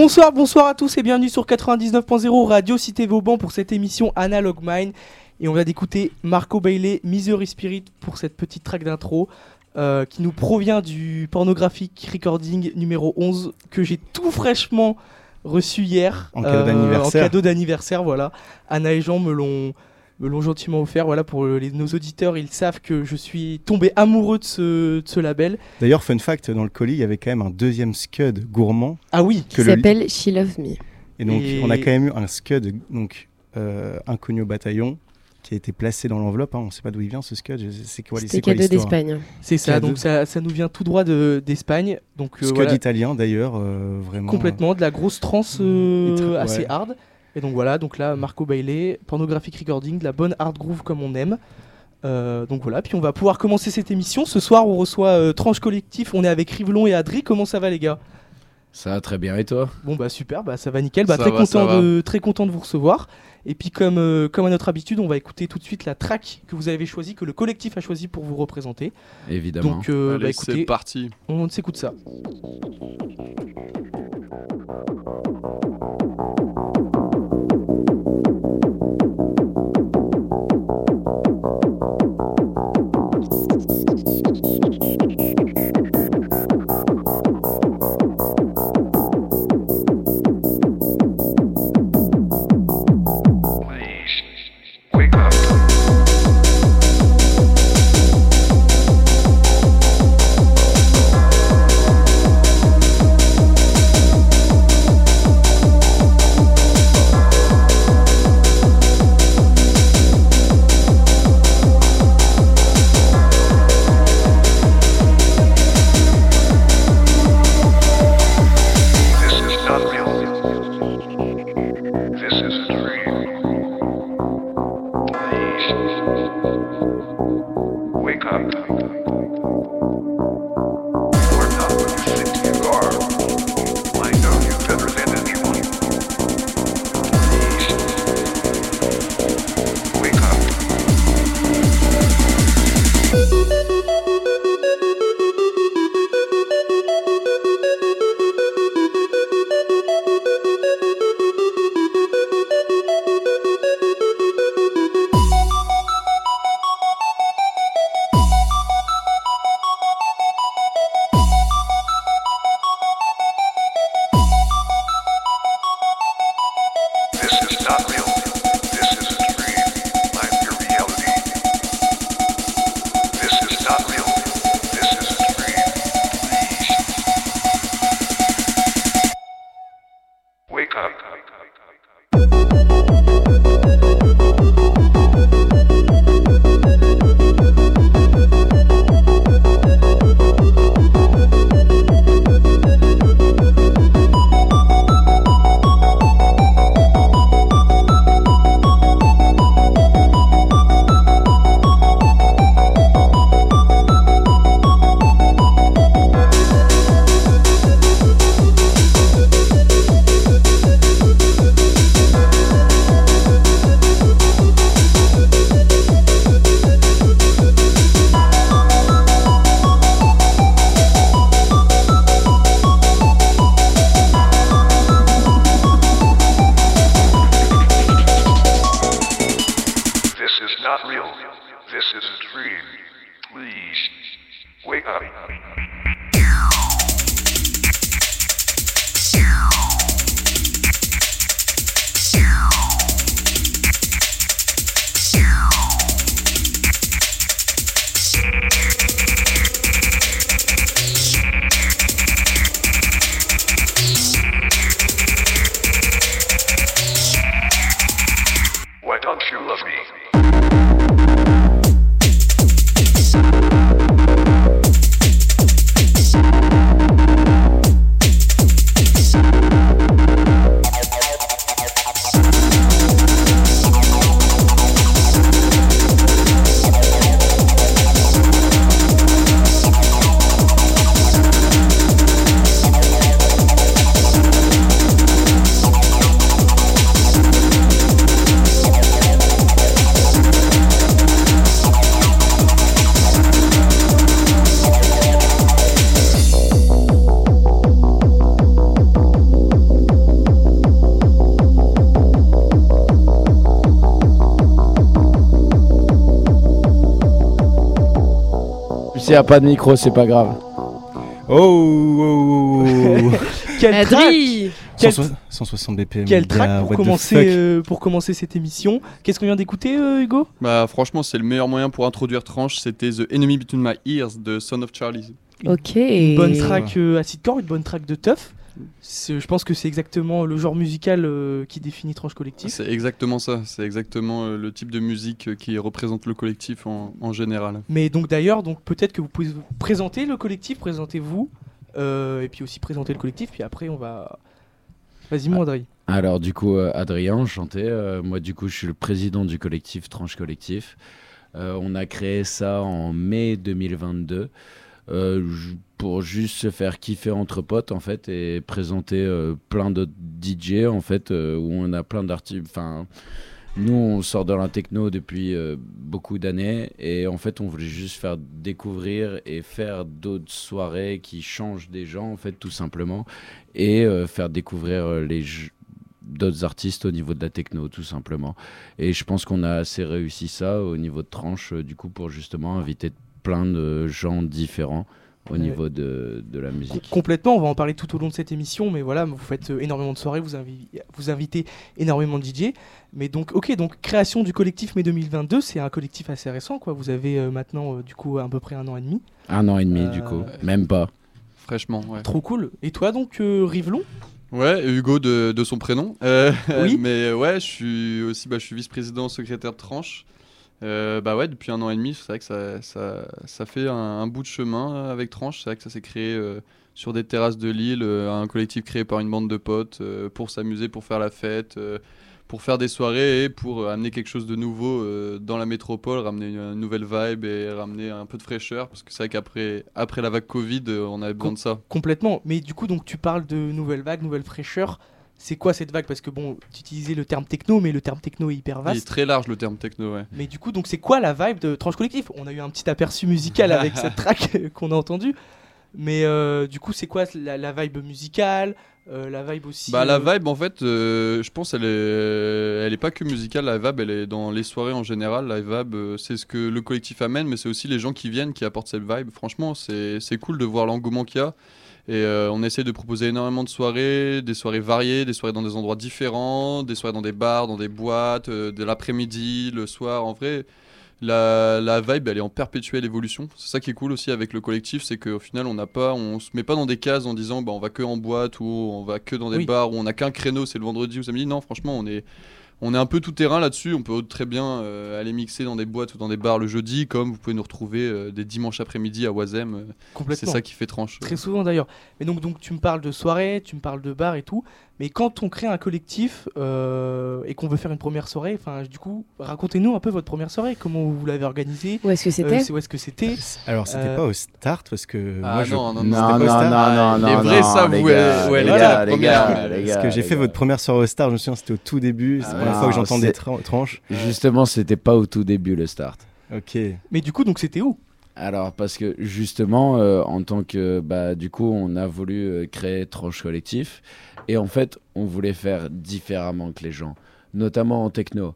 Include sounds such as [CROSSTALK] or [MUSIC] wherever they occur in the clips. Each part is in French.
Bonsoir, bonsoir à tous et bienvenue sur 99.0 Radio Cité Vauban pour cette émission Analog Mind. Et on vient d'écouter Marco Bailey, Misery Spirit pour cette petite track d'intro euh, qui nous provient du pornographique recording numéro 11 que j'ai tout fraîchement reçu hier. En cadeau euh, d'anniversaire. En cadeau d'anniversaire, voilà. Anna et Jean me l'ont me l'ont gentiment offert. Voilà, pour les- nos auditeurs, ils savent que je suis tombé amoureux de ce, de ce label. D'ailleurs, fun fact, dans le colis, il y avait quand même un deuxième Scud gourmand. Ah oui, Que qui le- s'appelle She Loves Me. Et donc, Et- on a quand même eu un Scud donc, euh, inconnu au bataillon qui a été placé dans l'enveloppe. hein. On ne sait pas d'où il vient ce Scud. C'est quoi, C'était c'est quoi cadeau l'histoire d'Espagne. c'est ça. Donc ça, ça nous vient tout droit de- d'Espagne. Donc euh, Scud voilà. italien d'ailleurs, euh, vraiment. Complètement, de la grosse trance euh, Et très- assez ouais. hard. Et donc voilà, donc là, Marco Bailey, pornographic recording, de la bonne hard groove comme on aime. Euh, donc voilà, puis on va pouvoir commencer cette émission. Ce soir, on reçoit euh, Tranche Collectif, on est avec Rivelon et Adri. Comment ça va, les gars? Ça va très bien et toi? Bon, bah super, bah ça va nickel. Bah, Ça très, va, ça content va. de, très content de vous recevoir. Et puis, comme, euh, comme à notre habitude, on va écouter tout de suite la track que vous avez choisie, que le collectif a choisi pour vous représenter. Évidemment. Donc, euh, Allez, bah c'est écoutez, parti. on s'écoute ça. A pas de micro, c'est pas grave. Oh, oh, oh, oh. [LAUGHS] Quel track Adri Quel- 160 160 BPM. Quel track pour commencer, euh, pour commencer cette émission Qu'est-ce qu'on vient d'écouter, euh, Hugo? Bah franchement c'est le meilleur moyen pour introduire Tranche, c'était The Enemy Between My Ears de Son of Charlie. Ok. Une bonne track euh, acidcore, une bonne track de teuf. Je pense que c'est exactement le genre musical euh, qui définit Tranche Collectif. C'est exactement ça, c'est exactement euh, le type de musique euh, qui représente le collectif en, en général. Mais donc d'ailleurs, donc peut-être que vous pouvez vous présenter le collectif, présentez-vous, euh, et puis aussi présenter le collectif, puis après on va... Vas-y mon Adrien. Alors du coup, Adrien, enchanté. Euh, moi du coup, je suis le président du collectif Tranche Collectif. Euh, on a créé ça en mai 2022 euh, ju- pour juste se faire kiffer entre potes en fait et présenter euh, plein d'autres DJ en fait euh, où on a plein d'artistes. Enfin, nous on sort de la techno depuis euh, beaucoup d'années et en fait on voulait juste faire découvrir et faire d'autres soirées qui changent des gens en fait tout simplement et euh, faire découvrir euh, les d'autres artistes au niveau de la techno tout simplement et je pense qu'on a assez réussi ça au niveau de tranche euh, du coup pour justement inviter plein de gens différents au Ouais. niveau de, de la musique Complètement, on va en parler tout au long de cette émission, mais voilà, vous faites euh, énormément de soirées, vous, invi- vous invitez énormément de DJ. Mais donc, ok, donc création du collectif mai 2022, c'est un collectif assez récent, quoi. Vous avez euh, maintenant, euh, du coup, à peu près un an et demi. un an et demi Euh, du coup même pas Fraîchement, ouais. Trop cool. Et toi, donc, euh, Rivelon? Ouais, Hugo de, de son prénom. Euh, Oui. [LAUGHS] Mais ouais, je suis aussi bah, je suis vice-président secrétaire de Tranche. Euh, bah ouais, depuis un an et demi, c'est vrai que ça, ça, ça fait un, un bout de chemin avec Tranche. C'est vrai que ça s'est créé euh, sur des terrasses de Lille, euh, un collectif créé par une bande de potes pour s'amuser, pour faire la fête, pour faire des soirées et pour amener quelque chose de nouveau dans la métropole, ramener une, une nouvelle vibe et ramener un peu de fraîcheur. Parce que c'est vrai qu'après après la vague Covid, on avait besoin de ça. Complètement. Mais du coup, donc, tu parles de nouvelle vague, nouvelle fraîcheur. C'est quoi cette vague? Parce que bon, tu utilisais le terme techno, mais le terme techno est hyper Il est vaste. très large le terme techno, ouais. Mais du coup, donc, c'est quoi la vibe de Tranche Collectif? On a eu un petit aperçu musical avec cette [LAUGHS] track [LAUGHS] qu'on a entendue. Mais euh, du coup, c'est quoi la, la vibe musicale euh, La vibe aussi. Bah la euh, vibe en fait, euh, je pense elle est, elle est pas que musicale. La vibe, elle est dans les soirées en général. La vibe, c'est ce que le collectif amène, mais c'est aussi les gens qui viennent qui apportent cette vibe. Franchement, c'est c'est cool de voir l'engouement qu'il y a. Et euh, on essaie de proposer énormément de soirées, des soirées variées, des soirées dans des endroits différents, des soirées dans des bars, dans des boîtes, euh, de l'après-midi, le soir. En vrai, la, la vibe, elle est en perpétuelle évolution. C'est ça qui est cool aussi avec le collectif, c'est qu'au final, on n'a pas, on se met pas dans des cases en disant, bah, on va que en boîte ou on va que dans des Oui. bars où on n'a qu'un créneau, c'est le vendredi ou samedi. Non, franchement, on est, on est un peu tout terrain là-dessus. On peut très bien euh, aller mixer dans des boîtes ou dans des bars le jeudi, comme vous pouvez nous retrouver euh, des dimanches après-midi à Oisem. Euh, C'est ça qui fait tranche. Très souvent d'ailleurs. Mais donc, donc tu me parles de soirée, tu me parles de bar et tout. Mais quand on crée un collectif euh, et qu'on veut faire une première soirée, enfin du coup, racontez-nous un peu votre première soirée, comment vous l'avez organisée, Où est-ce que euh, c'était c'est- où est-ce que c'était. Alors, c'était Euh, pas au start parce que Ah moi, je- non, non, non non, non c'était non pas ça. non non Les non vrais savent les gars, Parce que j'ai fait gars. votre première soirée au Star, je me souviens, c'était au tout début. C'est Ah la première fois que non, j'entends des tranches. justement c'était pas au tout début le start Ok. Mais du coup, donc c'était où? Alors parce que justement euh, en tant que bah du coup on a voulu euh, créer Tranche Collectif et en fait on voulait faire différemment que les gens, notamment en techno.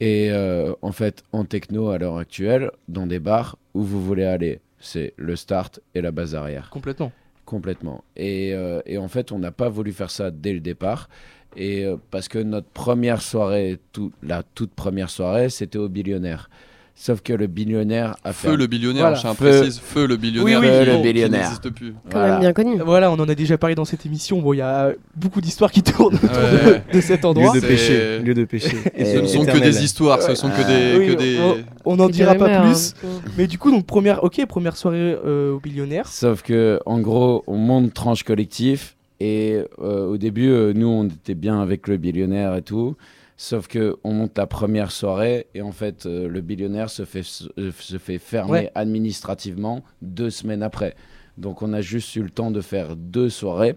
Et euh, en fait en techno à l'heure actuelle dans des bars où vous voulez aller, c'est le start et la base arrière. Complètement. Complètement. Et, euh, et en fait, on n'a pas voulu faire ça dès le départ. Et euh, parce que notre première soirée, tout, la toute première soirée, c'était au billionnaire. Sauf que le billionnaire a Feu fait. le billionnaire, Voilà. je Feu- préciser, Feu le billionnaire, Oui, oui, Feu le qui billionnaire. n'existe plus. Quand Voilà. même bien connu. Voilà, on en a déjà parlé dans cette émission. Bon, il y a beaucoup d'histoires qui tournent autour Ouais. de, de cet Lieu endroit. de C'est- péché. Lieu de péché. Et Ce ne sont que des histoires, ce sont que des, Oui, que des... on n'en dira pas rumeurs, plus. hein. Mais du coup, donc première, ok, première soirée euh, au billionnaire. Sauf que, en gros, on monte tranche collectif. Et euh, au début, euh, nous, on était bien avec le billionnaire et tout. Sauf que on monte la première soirée et en fait, euh, le billionnaire se fait, euh, se fait fermer Ouais. administrativement deux semaines après. Donc, on a juste eu le temps de faire deux soirées.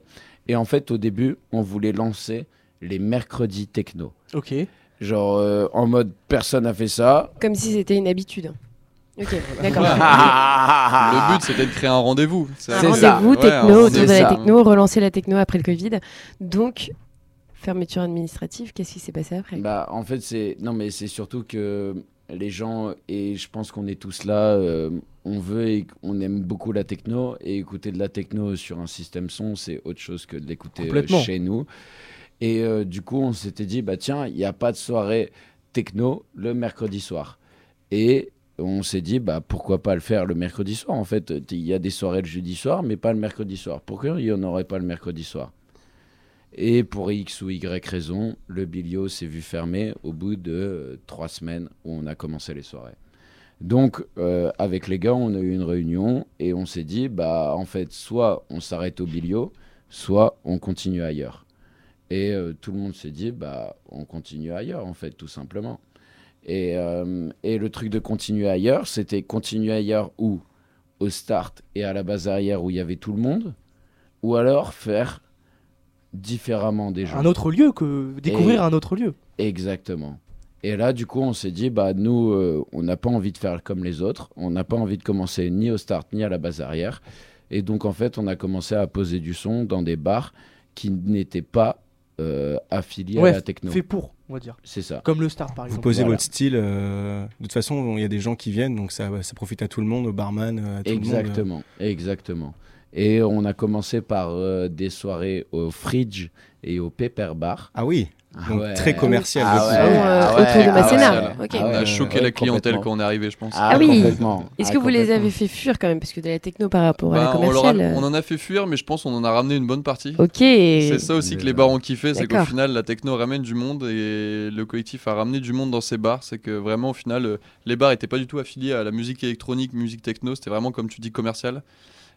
Et en fait, au début, on voulait lancer les mercredis techno. Ok. Genre, euh, en mode, personne n'a fait ça. Comme si c'était une habitude. Ok, [LAUGHS] d'accord. [LAUGHS] Le but, c'était de créer un rendez-vous. Un C'est ça. rendez-vous Ouais, un techno autour de la techno, relancer la techno après le Covid. Donc, fermeture administrative, qu'est-ce qui s'est passé après? Bah, en fait, c'est non, mais c'est surtout que les gens, et je pense qu'on est tous là, euh, on veut et on aime beaucoup la techno, et écouter de la techno sur un système son, c'est autre chose que de l'écouter euh, Complètement. chez nous. Et euh, du coup, on s'était dit, bah tiens, il n'y a pas de soirée techno le mercredi soir. Et on s'est dit, bah pourquoi pas le faire le mercredi soir? En fait, il y a des soirées le jeudi soir, mais pas le mercredi soir. Pourquoi il n'y en aurait pas le mercredi soir? Et pour X ou Y raison, le Bilio s'est vu fermer au bout de euh, trois semaines où on a commencé les soirées. Donc, euh, avec les gars, on a eu une réunion et on s'est dit, bah en fait, soit on s'arrête au Bilio, soit on continue ailleurs. Et euh, tout le monde s'est dit, bah on continue ailleurs, en fait, tout simplement. Et, et le truc de continuer ailleurs, c'était continuer ailleurs où? Au start et à la base arrière où il y avait tout le monde? Ou alors faire différemment des gens Un autre lieu que découvrir Et- un autre lieu. Exactement. Et là, du coup, on s'est dit, bah, nous, euh, on n'a pas envie de faire comme les autres. On n'a pas envie de commencer ni au start ni à la base arrière. Et donc, en fait, on a commencé à poser du son dans des bars qui n'étaient pas euh, affiliés Ouais, à la techno. Fait pour, on va dire. C'est ça. Comme le Star par Vous exemple. posez voilà. votre style. euh, de toute façon, il y a des gens qui viennent, donc ça, ça profite à tout le monde, au barman, à tout le monde. Exactement, exactement. Et on a commencé par euh, des soirées au Fridge et au Pepper Bar. Ah oui, Ah donc ouais. très commercial. Ah ouais, ah ouais, autour de ah Masséna. Ah On a choqué ouais, la clientèle quand on est arrivé, je pense. Ah oui. complètement. Est-ce Ah, que vous les avez fait fuir quand même Parce que de la techno par rapport à Bah, la on, a- commerciale. euh, on en a fait fuir, mais je pense qu'on en a ramené une bonne partie. Ok. C'est ça aussi que les bars ont kiffé, c'est qu'au final la techno ramène du monde et le collectif a ramené du monde dans ces bars. C'est que vraiment au final euh, les bars étaient pas du tout affiliés à la musique électronique, musique techno, c'était vraiment comme tu dis commercial.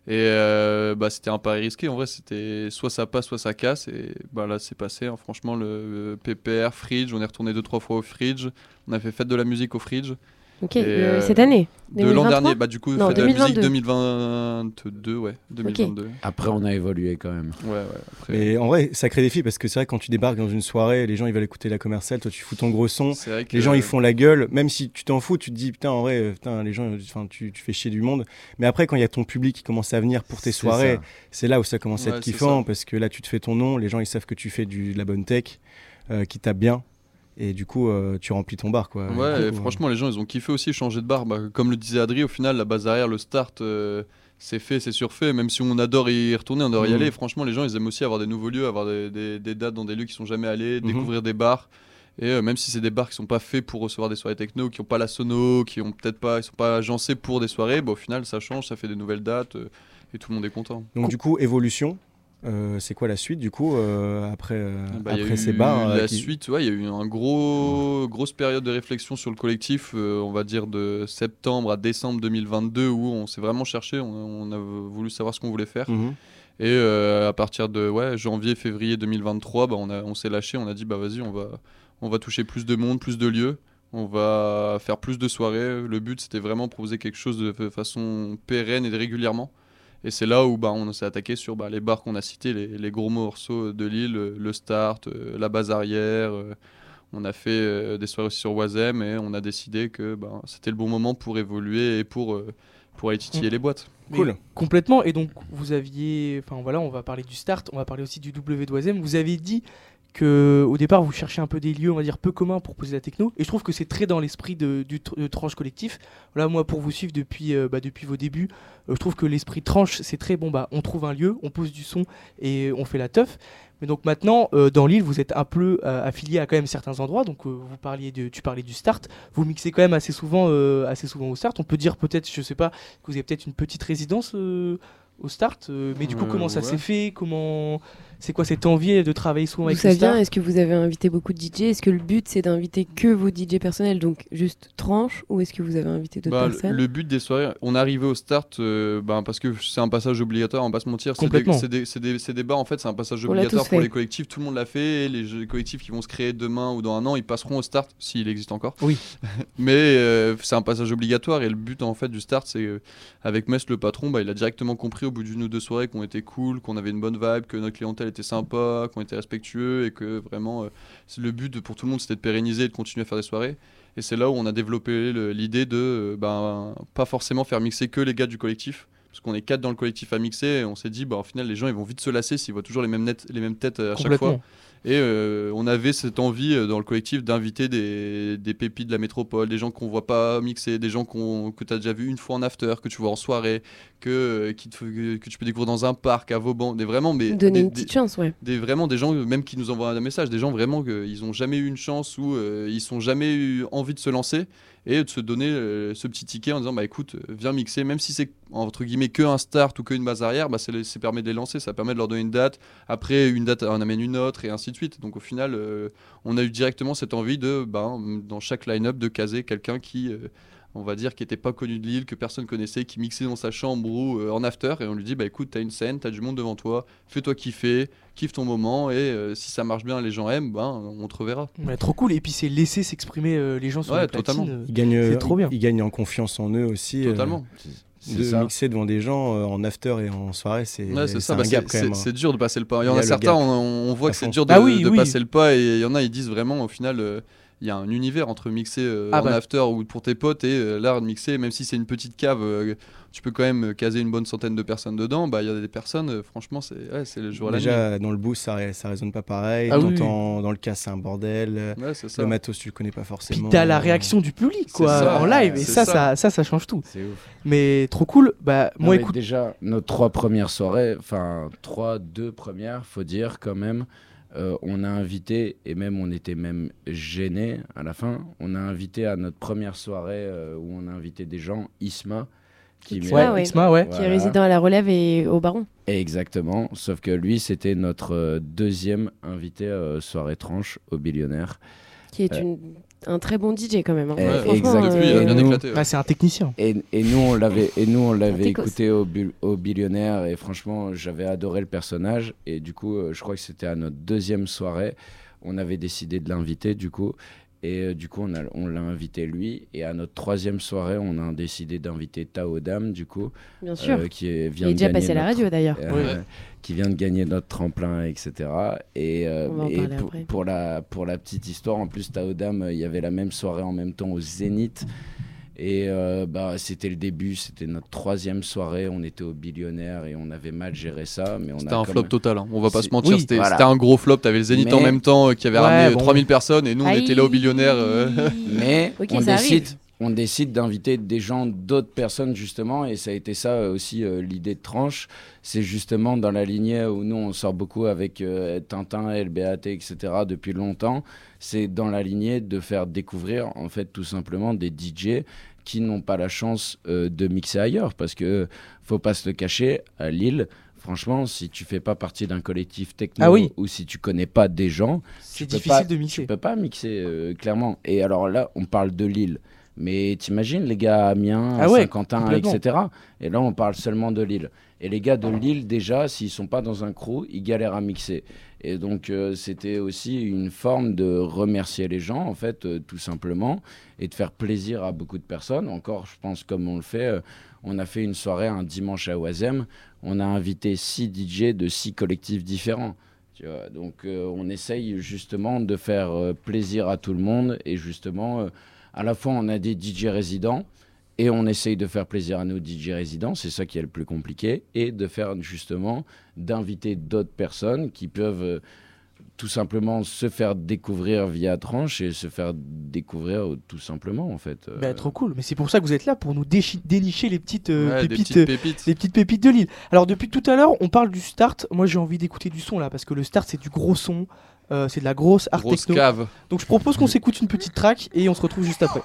Et euh, bah, c'était un pari risqué en vrai, c'était soit ça passe, soit ça casse. Et bah, là c'est passé, hein. franchement le euh, PPR, Fridge, on est retourné deux trois fois au Fridge, on a fait fête de la musique au Fridge. Ok. Et, euh, euh, cette année De l'an 2023? dernier, bah du coup Non, de la musique 2022. 2022, ouais, 2022. Après, on a évolué quand même. Ouais, ouais, après. Mais en vrai, sacré défi parce que c'est vrai quand tu débarques dans une soirée, les gens ils veulent écouter la commerciale, toi tu fous ton gros son. C'est vrai que Les gens ils font la gueule, même si tu t'en fous, tu te dis putain en vrai, euh, putain les gens, enfin tu, tu fais chier du monde. Mais après quand il y a ton public qui commence à venir pour tes soirées, c'est là où ça commence à Ouais, être kiffant parce que là tu te fais ton nom, les gens ils savent que tu fais du, de la bonne tech, euh, qui tape bien et du coup euh, tu remplis ton bar quoi. Ouais, Du et coup, franchement, les gens, ils ont kiffé aussi changer de bar. Bah, comme le disait Adri, au final, la base arrière, le start, euh, c'est fait, c'est surfait. Même si on adore y retourner, on adore y Mhm. aller. Franchement, les gens, ils aiment aussi avoir des nouveaux lieux, avoir des, des- des dates dans des lieux qui sont jamais allés, Mhm. découvrir des bars. Et euh, même si c'est des bars qui sont pas faits pour recevoir des soirées techno, qui ont pas la sono, qui ont peut-être pas, ils sont pas agencés pour des soirées, bah, au final, ça change, ça fait des nouvelles dates euh, et tout le monde est content. Donc du coup évolution, euh, c'est quoi la suite du coup euh, après euh, Bah, après ces bars La qui- suite, ouais, il y a eu un gros, grosse période de réflexion sur le collectif, on va dire de septembre à décembre 2022, où on s'est vraiment cherché, on, on a voulu savoir ce qu'on voulait faire. Mhm. Et à partir de ouais, janvier, février 2023, bah, on, a- on s'est lâché, on a dit bah vas-y, on va, on va toucher plus de monde, plus de lieux. On va faire plus de soirées. Le but, c'était vraiment proposer quelque chose de fa- façon pérenne et régulièrement. Et c'est là où bah, on s'est attaqué sur bah, les bars qu'on a cités, les, les gros morceaux de l'île, le, le Start, euh, la base arrière. euh, on a fait euh, des soirées aussi sur Wazem et on a décidé que bah, c'était le bon moment pour évoluer et pour, euh, pour aller titiller les boîtes. Mais Cool. Complètement. Et donc, vous aviez. Enfin, voilà, on va parler du start, on va parler aussi du W de Oisem. Vous avez dit que au départ, vous cherchez un peu des lieux, on va dire, peu communs pour poser la techno. Et je trouve que c'est très dans l'esprit de- de tranche collectif. Voilà, moi, pour vous suivre depuis, euh, bah, depuis vos débuts, euh, je trouve que l'esprit tranche, c'est très bon. Bah, on trouve un lieu, on pose du son et on fait la teuf. Mais donc maintenant, euh, dans l'île, vous êtes un peu affilié à quand même certains endroits. Donc, vous parliez de, tu parlais du start. Vous mixez quand même assez souvent, assez souvent au start. On peut dire peut-être, je sais pas, que vous avez peut-être une petite résidence au start. euh, mais du coup, Euh, comment ça s'est fait? Comment c'est quoi cette envie de travailler souvent avec ça vient? Est-ce que vous avez invité beaucoup de DJ Est-ce que le but c'est d'inviter que vos DJ personnels, donc juste tranche, ou est-ce que vous avez invité d'autres Bah, le- personnes? le but des soirées, on est arrivé au start euh, ben, parce que c'est un passage obligatoire, on va pas se mentir. C'est des, Complètement. c'est des, c'est des- c'est des bars en fait, c'est un passage obligatoire pour fait. les collectifs. Tout le monde l'a fait. et Les collectifs qui vont se créer demain ou dans un an, ils passeront au start s'il existe encore. Oui. [LAUGHS] Mais euh, c'est un passage obligatoire et le but en fait du start, c'est euh, avec Mess le patron, bah, il a directement compris au bout d'une ou deux soirées qu'on était cool, qu'on avait une bonne vibe, que notre clientèle était sympa, qu'on était respectueux et que vraiment euh, le but pour tout le monde c'était de pérenniser et de continuer à faire des soirées. Et c'est là où on a développé l'idée de euh, ben, pas forcément faire mixer que les gars du collectif. Parce qu'on est quatre dans le collectif à mixer et on s'est dit, bah, au final, les gens ils vont vite se lasser s'ils voient toujours les mêmes, net- les mêmes têtes euh, à chaque fois. Et euh, on avait cette envie euh, dans le collectif d'inviter des, des pépites de la métropole, des gens qu'on voit pas mixer, des gens qu'on- que tu as déjà vu une fois en after, que tu vois en soirée, que, euh, qui te- que, que tu peux découvrir dans un parc à Vauban. Des, vraiment, mais, Donner des, une des- petite chance, ouais. des- vraiment des gens même qui nous envoient un message, des gens vraiment qu'ils ont jamais eu une chance ou ils sont jamais eu envie de se lancer et de se donner euh, ce petit ticket en disant bah écoute euh, viens mixer même si c'est entre guillemets que un start ou que une base arrière bah ça permet de les lancer ça permet de leur donner une date après une date on amène une autre et ainsi de suite. Donc au final euh, on a eu directement cette envie de bah, dans chaque line-up de caser quelqu'un qui on va dire qui était pas connu de l'île, que personne connaissait, qui mixait dans sa chambre ou euh, en after, et on lui dit bah écoute, t'as une scène, t'as du monde devant toi, fais-toi kiffer, kiffe ton moment, et euh, si ça marche bien, les gens aiment, ben on te reverra. Ouais, trop cool. Et puis c'est laisser s'exprimer euh, les gens sur Ouais, les platines, totalement. euh, Ils gagnent, C'est trop bien. Ils gagnent en confiance en eux aussi. euh, Totalement. C'est de ça. mixer devant des gens euh, en after et en soirée, c'est Ouais, c'est c'est ça, un bah, gap c'est- quand même. c'est hein. c'est dur de passer le pas. Il y en y a certains, on, on voit À que c'est dur de, Ah oui, de oui. passer le pas, et il y en a, ils disent vraiment, au final, euh, il y a un univers entre mixer euh, Ah en bah. after ou pour tes potes et euh, là, de mixer, même si c'est une petite cave, euh, tu peux quand même caser une bonne centaine de personnes dedans, bah il y a des personnes, euh, franchement, c'est ouais, c'est le jour à la. Déjà, dans le boost, ça, ça résonne pas pareil. Ah oui, dans le cas, c'est un bordel. euh, Ouais, c'est ça. Le matos, tu le connais pas Puis forcément. t'as la réaction du public, quoi, ça, en live. Et ça, ça. ça, ça, ça change tout. C'est ouf. Mais trop cool. Bah, Non, moi, écoute. Déjà, nos trois premières soirées, enfin, trois, deux premières, faut dire quand même, euh, on a invité, et même on était même gênés à la fin, on a invité à notre première soirée euh, où on a invité des gens, Isma, qui Isma, Ouais, ouais. Isma, ouais. Qui est résident à la relève et au Baron. Exactement, sauf que lui, c'était notre euh, deuxième invité euh, soirée tranche au billionnaire. Qui est Euh. une- un très bon DJ quand même. hein. Eh, Franchement, exact. euh, bien éclaté. ouais. Bah, c'est un technicien. Et, et nous, on l'avait, et nous, on l'avait écouté au, au billionnaire et franchement, j'avais adoré le personnage. Et du coup, euh, je crois que c'était à notre deuxième soirée, on avait décidé de l'inviter du coup. Et euh, du coup, on, a- on l'a invité lui. Et à notre troisième soirée, on a décidé d'inviter Tao Dam, du coup, bien sûr. euh, qui est, Il vient est de déjà gagner passé à la notre- radio d'ailleurs. euh, qui vient de gagner notre tremplin, etc. Et, euh, On va en et parler pour, après. pour la, pour la petite histoire, en plus, Taodam, euh, il y avait la même soirée en même temps au Zénith. Et euh, bah, c'était le début, c'était notre troisième soirée. On était au billionnaire et on avait mal géré ça. Mais on C'était a un quand flop même- total, hein. on va pas se mentir, oui, c'était voilà. un gros flop. T'avais le Zénith en même temps euh, qui avait Ouais, ramené bon. 3000 personnes et nous on était là au billionnaire. euh, [LAUGHS] Mais on, décide, on décide d'inviter des gens, d'autres personnes justement, et ça a été ça aussi euh, l'idée de tranche. C'est justement dans la lignée où nous on sort beaucoup avec euh, Tintin, LBAT, etc. depuis longtemps. C'est dans la lignée de faire découvrir en fait tout simplement des DJ qui n'ont pas la chance euh, de mixer ailleurs, parce que faut pas se le cacher, à Lille. Franchement, si tu fais pas partie d'un collectif techno Ah oui. ou si tu connais pas des gens, C'est tu difficile pas- de tu mixer. peux pas mixer, euh, clairement. Et alors là, on parle de Lille. Mais t'imagines les gars à Amiens, Ah ouais, Saint-Quentin, etc. Et là, on parle seulement de Lille. Et les gars de Lille, déjà, s'ils sont pas dans un crew, ils galèrent à mixer. Et donc, euh, c'était aussi une forme de remercier les gens, en fait, euh, tout simplement, et de faire plaisir à beaucoup de personnes. Encore, je pense, comme on le fait, euh, on a fait une soirée un dimanche à Oisem. On a invité six DJ de six collectifs différents. Donc euh, on essaye justement de faire euh, plaisir à tout le monde et justement euh, à la fois on a des DJ résidents et on essaye de faire plaisir à nos DJ résidents, c'est ça qui est le plus compliqué, et de faire justement d'inviter d'autres personnes qui peuvent euh, tout simplement se faire découvrir via tranche et se faire découvrir euh, tout simplement en fait. Euh, Bah, trop cool. Mais c'est pour ça que vous êtes là pour nous dénicher les petites euh, ouais, pépites. petites euh, pépites. les petites pépites de Lille. Alors depuis tout à l'heure, on parle du start. Moi, j'ai envie d'écouter du son là parce que le start c'est du gros son, euh, c'est de la grosse art Grosse techno. cave. Donc je propose qu'on s'écoute une petite track et on se retrouve juste après.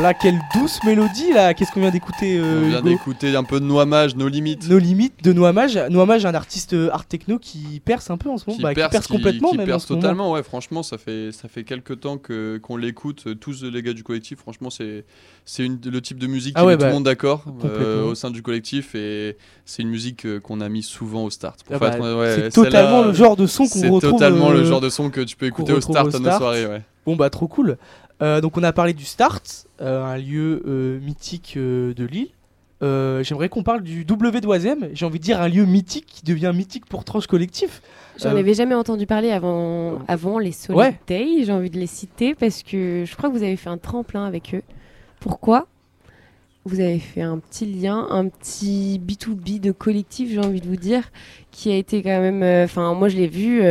Là quelle douce mélodie là Qu'est-ce qu'on vient d'écouter euh, On vient d'écouter un peu de Noamage, nos limites. Nos limites de Noamage. Noamage, un artiste euh, art techno qui perce un peu en ce moment. qui Bah, perce, perce complètement qui même. en perce ce moment. totalement ouais franchement ça fait ça fait quelques temps que qu'on l'écoute euh, tous les gars du collectif franchement c'est c'est le type de musique Ah qui ouais, met tout bah, le monde d'accord euh, au sein du collectif et c'est une musique qu'on a mis souvent au start Ah bah, ouais, c'est totalement le genre de son qu'on c'est retrouve. totalement euh, le genre de son que tu peux écouter au start au à nos soirées ouais. Bon bah trop cool. Euh, donc on a parlé du Start, euh, un lieu euh, mythique de Lille. J'aimerais qu'on parle du W Doisem. J'ai envie de dire un lieu mythique qui devient mythique pour Tranche Collectif. J'en avais jamais entendu parler avant, avant les Solid Ouais. Day. J'ai envie de les citer parce que je crois que vous avez fait un tremplin avec eux. Pourquoi Vous avez fait un petit lien, un petit B2B de collectif, j'ai envie de vous dire, qui a été quand même. Enfin, moi je l'ai vu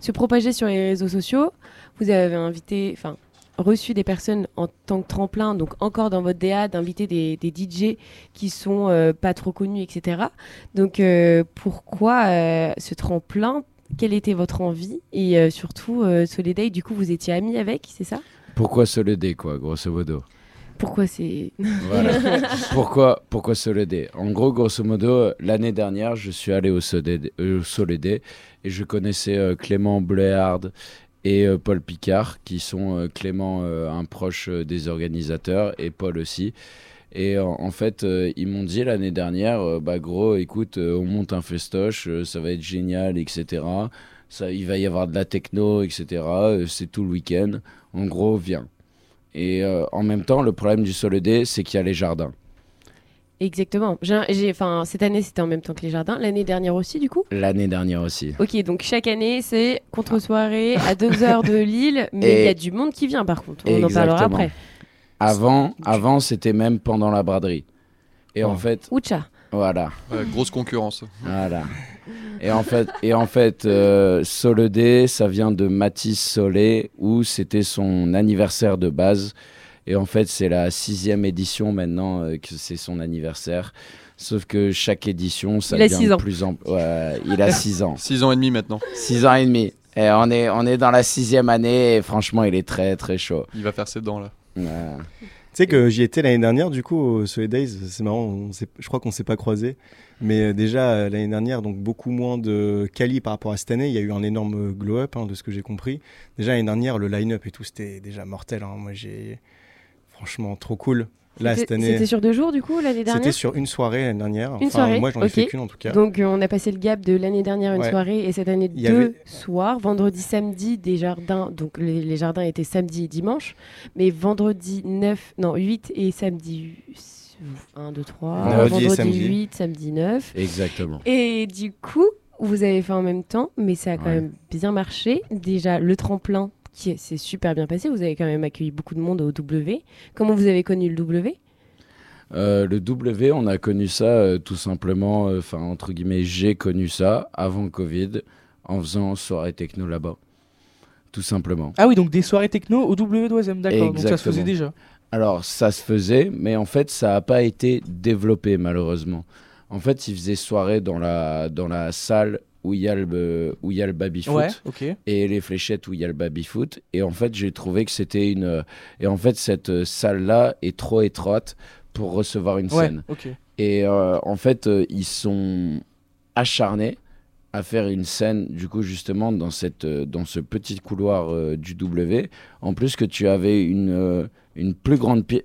se propager sur les réseaux sociaux. Vous avez invité, enfin, reçu des personnes en tant que tremplin, donc encore dans votre DA, d'inviter des, des DJ qui sont euh, pas trop connus, etc. Donc euh, pourquoi euh, ce tremplin? Quelle était votre envie? Et surtout, Soleday, du coup, vous étiez amis avec, c'est ça? Pourquoi se le dé, quoi, grosso modo? Pourquoi c'est... [LAUGHS] Voilà. pourquoi, pourquoi Soledé En gros, grosso modo, l'année dernière, je suis allé au Soledé, au Soledé et je connaissais euh, Clément Bléard et euh, Paul Picard, qui sont euh, Clément, euh, un proche des organisateurs, et Paul aussi. Et en, fait, ils m'ont dit l'année dernière, bah gros, écoute, on monte un festoche, ça va être génial, etc. Ça, il va y avoir de la techno, etc. c'est tout le week-end. En gros, viens. Et en même temps, le problème du Solidé, c'est qu'il y a les jardins. Exactement. J'ai, enfin, cette année, c'était en même temps que les jardins. L'année dernière aussi, du coup? L'année dernière aussi. Ok, donc chaque année, c'est contre-soirée à 2 heures de Lille, mais il y a du monde qui vient par contre. On en parlera Exactement. après. Avant, avant c'était même pendant la braderie. Et en fait, Oucha. voilà. Ouais, grosse concurrence. Voilà. Et en fait, et en fait euh, Soledé, ça vient de Mathis Solé, où c'était son anniversaire de base. Et en fait, c'est la sixième édition maintenant euh, que c'est son anniversaire. Sauf que chaque édition, ça Il a devient six de ans. plus en ouais, il a [LAUGHS] six ans. 6 ans et demi maintenant. Six ans et demi. Et on est, on est dans la sixième année et franchement, il est très très chaud. Il va faire ses dents là. Ouais. Tu sais que j'y étais l'année dernière, du coup, au Soleil Days. C'est marrant, on je crois qu'on s'est pas croisés. Mais euh, déjà, euh, l'année dernière, donc beaucoup moins de quali par rapport à cette année. Il y a eu un énorme glow-up, hein, de ce que j'ai compris. Déjà, l'année dernière, le line-up et tout, c'était déjà mortel. hein. Moi, j'ai. Franchement, trop cool. Là, cette C'était année. c'était sur deux jours, du coup, l'année C'était dernière sur une soirée l'année dernière. Une Enfin, soirée, Moi, j'en ai fait qu'une en tout cas. Donc euh, on a passé le gap de l'année dernière une Ouais. soirée et cette année Il deux avait- soirs, vendredi, samedi, des jardins. Donc les, les jardins étaient samedi et dimanche, mais vendredi 9, non 8 et samedi 1, 2, 3, Vendredi samedi. 8, samedi 9. Exactement. Et du coup, vous avez fait en même temps, mais ça a quand Ouais. même bien marché. Déjà, le tremplin, qui est- s'est super bien passé. Vous avez quand même accueilli beaucoup de monde au W. Comment vous avez connu le W? Euh, le W, on a connu ça euh, tout simplement, euh, enfin entre guillemets, j'ai connu ça avant Covid en faisant soirée techno là-bas. Tout simplement. Ah oui, donc des soirées techno au W d'Oisem, d'accord. Donc ça se faisait déjà. Alors ça se faisait, mais en fait ça n'a pas été développé malheureusement. En fait, ils faisaient soirée dans la, dans la salle où il y a le, où il y a le baby-foot. Ouais, et les fléchettes où il y a le baby-foot. Et en fait, j'ai trouvé que c'était une. euh, Et en fait, cette euh, salle-là est trop étroite pour recevoir une Ouais, scène. Et euh, en fait, euh, ils sont acharnés à faire une scène, du coup, justement, dans, cette, euh, dans ce petit couloir du W. En plus que tu avais une, une plus grande pièce.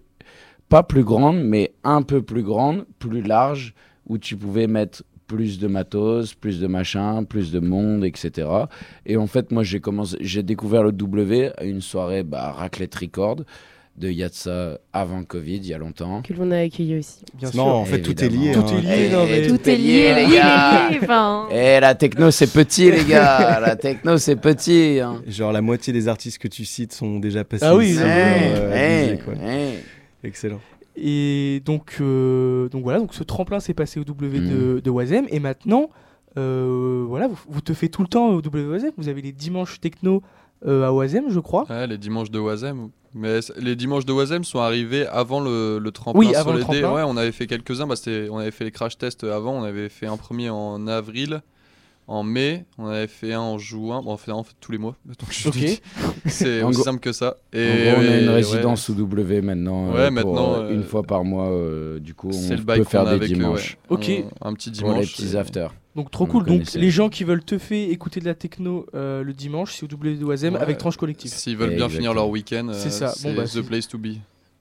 Pas plus grande, mais un peu plus grande, plus large, où tu pouvais mettre plus de matos, plus de machin, plus de monde, etc. Et en fait, moi, j'ai commencé, j'ai découvert le W à une soirée bah, raclette record de Yatsa avant Covid, il y a longtemps. Que l'on a accueilli aussi. Bien Non, sûr. en fait, tout est lié. Tout hein. est lié, Eh, non, mais- eh, Tout est lié, les gars. lié, enfin. Eh, la techno, c'est petit, les gars. La techno, c'est petit. hein. Genre, la moitié des artistes que tu cites sont déjà passés. Ah oui, ici, non, Eh, euh. Excellent. Et donc, euh, donc voilà, donc ce tremplin s'est passé au W de, de Oisem. Et maintenant, euh, voilà, vous, vous te faites tout le temps au W de Oisem. Vous avez les dimanches techno euh, à Oisem, je crois. Ouais, les dimanches de Wazem. Mais les dimanches de Wazem sont arrivés avant le, le tremplin Oui, sur avant le les dés. Ouais, on avait fait quelques-uns. Bah, c'était- on avait fait les crash tests avant. On avait fait un premier en avril, en mai. On avait fait un en juin. Bon, on fait un en fait, tous les mois. Donc, je Ok. dis, C'est [LAUGHS] En aussi simple que ça. En Et gros, on a ouais, une ouais. résidence sous W maintenant. Ouais, euh, pour, maintenant, euh, euh, une fois par mois, euh, du coup, on le peut faire des avec eux, dimanches ouais. Ok. On- un petit pour les dimanche. petits et- afters. Donc trop On cool. Donc les gens qui veulent te faire écouter de la techno euh, le dimanche, c'est au W de Oisem Ouais. avec tranche collective. S'ils veulent bien finir leur week-end, euh, C'est ça. Bon, bah, the place to be.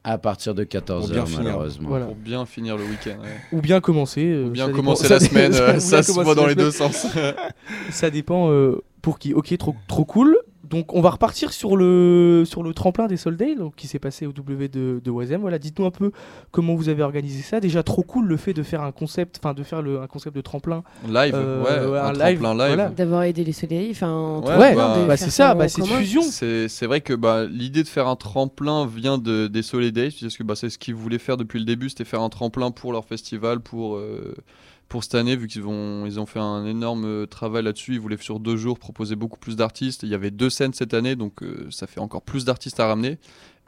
À partir de Pour 14h, bien finir. malheureusement. Voilà. Pour bien finir le week-end. ouais. Ou bien commencer. euh, Ou bien dépend- commencer la semaine, ça- euh, ça se voit dans les deux sens. Ça dépend euh, pour qui. Ok, trop, trop cool. Donc on va repartir sur le, sur le tremplin des Soldats donc, qui s'est passé au W de, de Oisem. Voilà, dites-nous un peu comment vous avez organisé ça. Déjà trop cool le fait de faire un concept, enfin de faire le, un concept de tremplin. Live, Euh, ouais, ouais, un, un live, tremplin live. voilà. D'avoir aidé les soleils, enfin. Ouais, bah, bah, c'est ça, bah, c'est fusion. C'est c'est vrai que bah, l'idée de faire un tremplin vient de, des Soleil Days, parce que bah, c'est ce qu'ils voulaient faire depuis le début, c'était faire un tremplin pour leur festival, pour, euh, pour cette année, vu qu'ils ont, ils ont fait un énorme euh, travail là-dessus. Ils voulaient sur deux jours proposer beaucoup plus d'artistes. Il y avait deux scènes cette année, donc euh, ça fait encore plus d'artistes à ramener.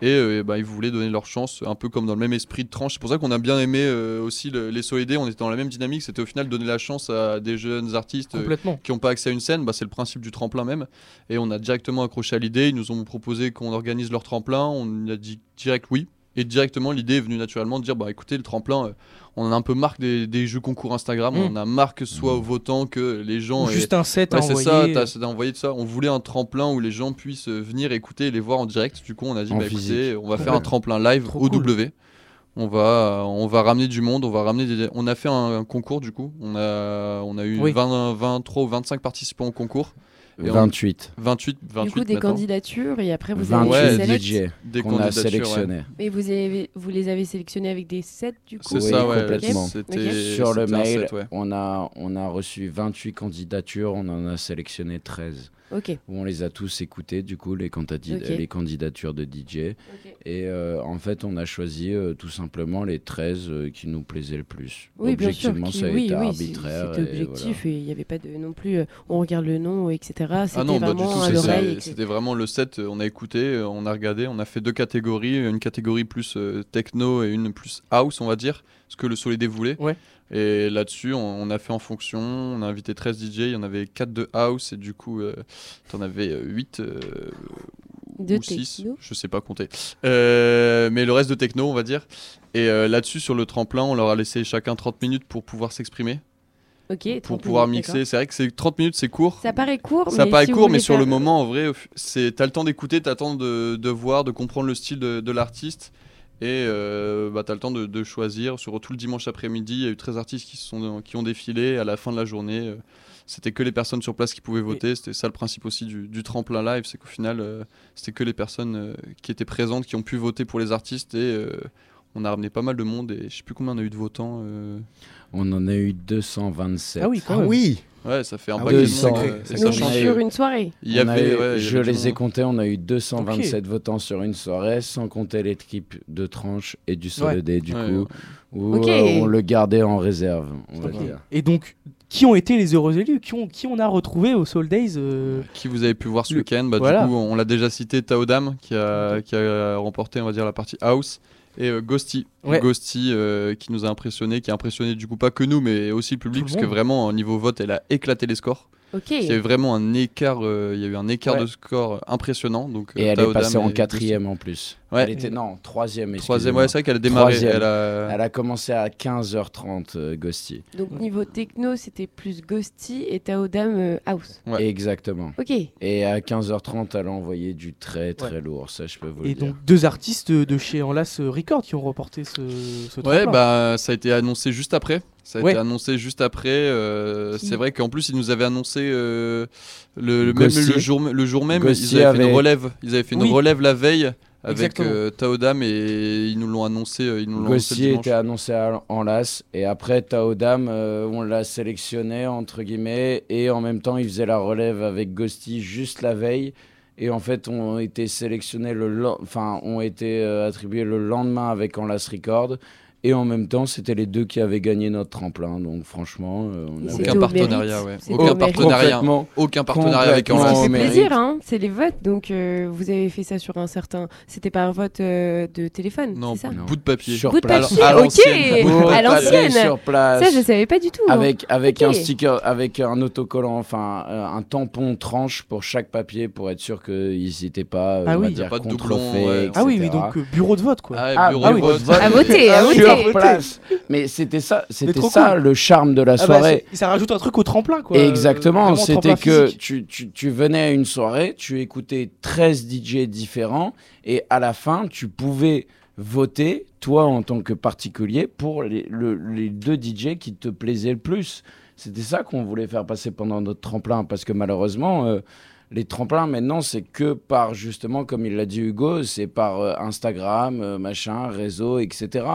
Et euh, bah, ils voulaient donner leur chance, un peu comme dans le même esprit de tranche. C'est pour ça qu'on a bien aimé euh, aussi le- les Days. On était dans la même dynamique. C'était au final donner la chance à des jeunes artistes qui n'ont pas accès à une scène, bah, c'est le principe du tremplin même. Et on a directement accroché à l'idée. Ils nous ont proposé qu'on organise leur tremplin. On a dit direct oui. Et directement, l'idée est venue naturellement de dire bah écoutez, le tremplin, euh, on en a un peu marre des, des jeux concours Instagram, Mm. on en a marre que ce soit aux votants, que les gens. Ou aient- juste un set à Ouais, c'est ça, t'as envoyé de ça. On voulait un tremplin où les gens puissent euh, venir écouter et les voir en direct. Du coup, on a dit En bah, physique. écoutez, on va faire un tremplin live Trop au cool. W. On va, on va ramener du monde, on va ramener des... On a fait un, un concours du coup. On a, on a eu Oui. 20, 23 ou 25 participants au concours. Et on- 28. 28, 28 Du coup, des maintenant. candidatures et après vous 28 avez Ouais, des DJ. Des qu'on a candidatures, ouais. sélectionnés. Mais vous, avez, vous les avez sélectionnés avec des sets du coup? C'est Oui, ça, ouais. complètement. C'était Ok. Sur le mail, set, ouais. on, a, on a reçu 28 candidatures, on en a sélectionné 13. Où on les a tous écoutées, du coup, les, candidatures de DJ. Et euh, en fait, on a choisi euh, tout simplement les 13 euh, qui nous plaisaient le plus. Oui, bien sûr. Objectivement, qui- ça a oui, été oui, arbitraire. C'était objectif et il n'y avait pas de non plus. euh, on regarde le nom, etc. C'était Ah non, bah, du vraiment c'était vraiment le set. On a écouté, on a regardé, on a fait deux catégories, une catégorie plus euh, techno et une plus house, on va dire, ce que le Soleil voulait. Ouais. Et là-dessus, on, on a fait en fonction. On a invité 13 DJ, il y en avait 4 de house et du coup, euh, t'en avais 8 De ou 6, techno. je sais pas compter. Euh, mais le reste de techno, on va dire. Et euh, là-dessus, sur le tremplin, on leur a laissé chacun 30 minutes pour pouvoir s'exprimer, Ok. pour 30 pouvoir minutes, mixer. C'est vrai que c'est 30 minutes, c'est court. Ça paraît court. Ça mais paraît si court, mais sur le moment, en vrai, c'est t'as le temps d'écouter, t'as le temps de, de voir, de comprendre le style de, de l'artiste, et euh, bah, t'as le temps de, de choisir. Sur tout le dimanche après-midi, il y a eu 13 artistes qui, sont, qui ont défilé. À la fin de la journée, euh, c'était que les personnes sur place qui pouvaient voter. C'était ça le principe aussi du, du tremplin live, c'est qu'au final, euh, c'était que les personnes qui étaient présentes qui ont pu voter pour les artistes, et on a ramené pas mal de monde, et je sais plus combien on a eu de votants. On en a eu 227. Ah oui, quand Ah même. oui Ouais, ça fait un Ah paquet de monde. euh, sur une soirée. Il y On a avait, eu- ouais, il y je avait du les ai comptés, on a eu 227 votants sur une soirée, sans compter l'équipe de tranche et du Solidé, du Ouais, coup, ouais. où euh, on le gardait en réserve, on va dire. Et donc, qui ont été les heureux élus? Qui, ont, qui on a retrouvé au Soul Days euh, Qui vous avez pu voir ce week-end? Bah, Voilà. Du coup, on l'a déjà cité, Taodam, qui a, qui a remporté, on va dire, la partie house. Et euh, Ghosty, Ouais. Ghosty euh, qui nous a impressionné, qui a impressionné du coup pas que nous, mais aussi le public, le parce que vraiment, au niveau vote, elle a éclaté les scores. Ok. Il y avait vraiment un écart, euh, il y a eu un écart Ouais. de score impressionnant. Donc, Et euh, elle est passée en et quatrième en plus. Ouais. Elle était, non, troisième. Troisième, ouais, c'est vrai qu'elle a démarré. Elle a... Elle a commencé à 15h30, euh, Ghosty. Donc niveau techno, c'était plus Ghosty et Taodam euh, House. Ouais. Exactement. Ok. Et à 15h30, elle a envoyé du très très lourd, ça je peux vous Et le dire. donc, deux artistes de chez Enlace Records qui ont remporté ce, ce Ouais, bah ça a été annoncé juste après. Ça a Ouais. été annoncé juste après. euh, c'est vrai qu'en plus ils nous avaient annoncé euh, le, le même le jour, le jour même. Ils avaient fait avait- une relève. Ils avaient fait une relève la veille avec euh, Taodam et ils nous l'ont annoncé. euh, Ils nous annoncé Gossier était annoncé à- en las et après Taodam on l'a sélectionné entre guillemets et en même temps il faisait la relève avec Ghosty juste la veille et en fait ont été sélectionnés le enfin ont été attribués le lendemain avec en las record et en même temps c'était les deux qui avaient gagné notre tremplin donc franchement euh, on Aucun partenariat, ouais. C'était Aucun partenariat. Aucun partenariat avec Enlace. Ça fait plaisir, hein. C'est les votes, donc euh, vous avez fait ça sur un certain. C'était par vote euh, de téléphone, Non, c'est ça Non. bout de papier. Sur Bout de papier, À ok. À l'ancienne. sur place Ça, je savais pas du tout. hein. Avec, avec un sticker, avec un autocollant, enfin euh, un tampon tranche pour chaque papier pour être sûr qu'ils n'étaient pas, euh, Ah on va oui. dire, Pas de doublons, ouais. Ah oui, oui, donc bureau de vote quoi. Ah, Ah, bureau de oui, vote. À voter, à oui, voter. Place. Mais c'était ça, c'était ça cool. le charme de la Ah bah, soirée. ça rajoute un truc au tremplin quoi. Exactement, c'était que tu, tu, tu venais à une soirée, tu écoutais 13 DJ différents et à la fin, tu pouvais voter, toi en tant que particulier, pour les, le- les deux DJ qui te plaisaient le plus. C'était ça qu'on voulait faire passer pendant notre tremplin parce que malheureusement, euh, les tremplins maintenant, c'est que par justement, comme il l'a dit Hugo, c'est par euh, Instagram, euh, machin, réseau, etc.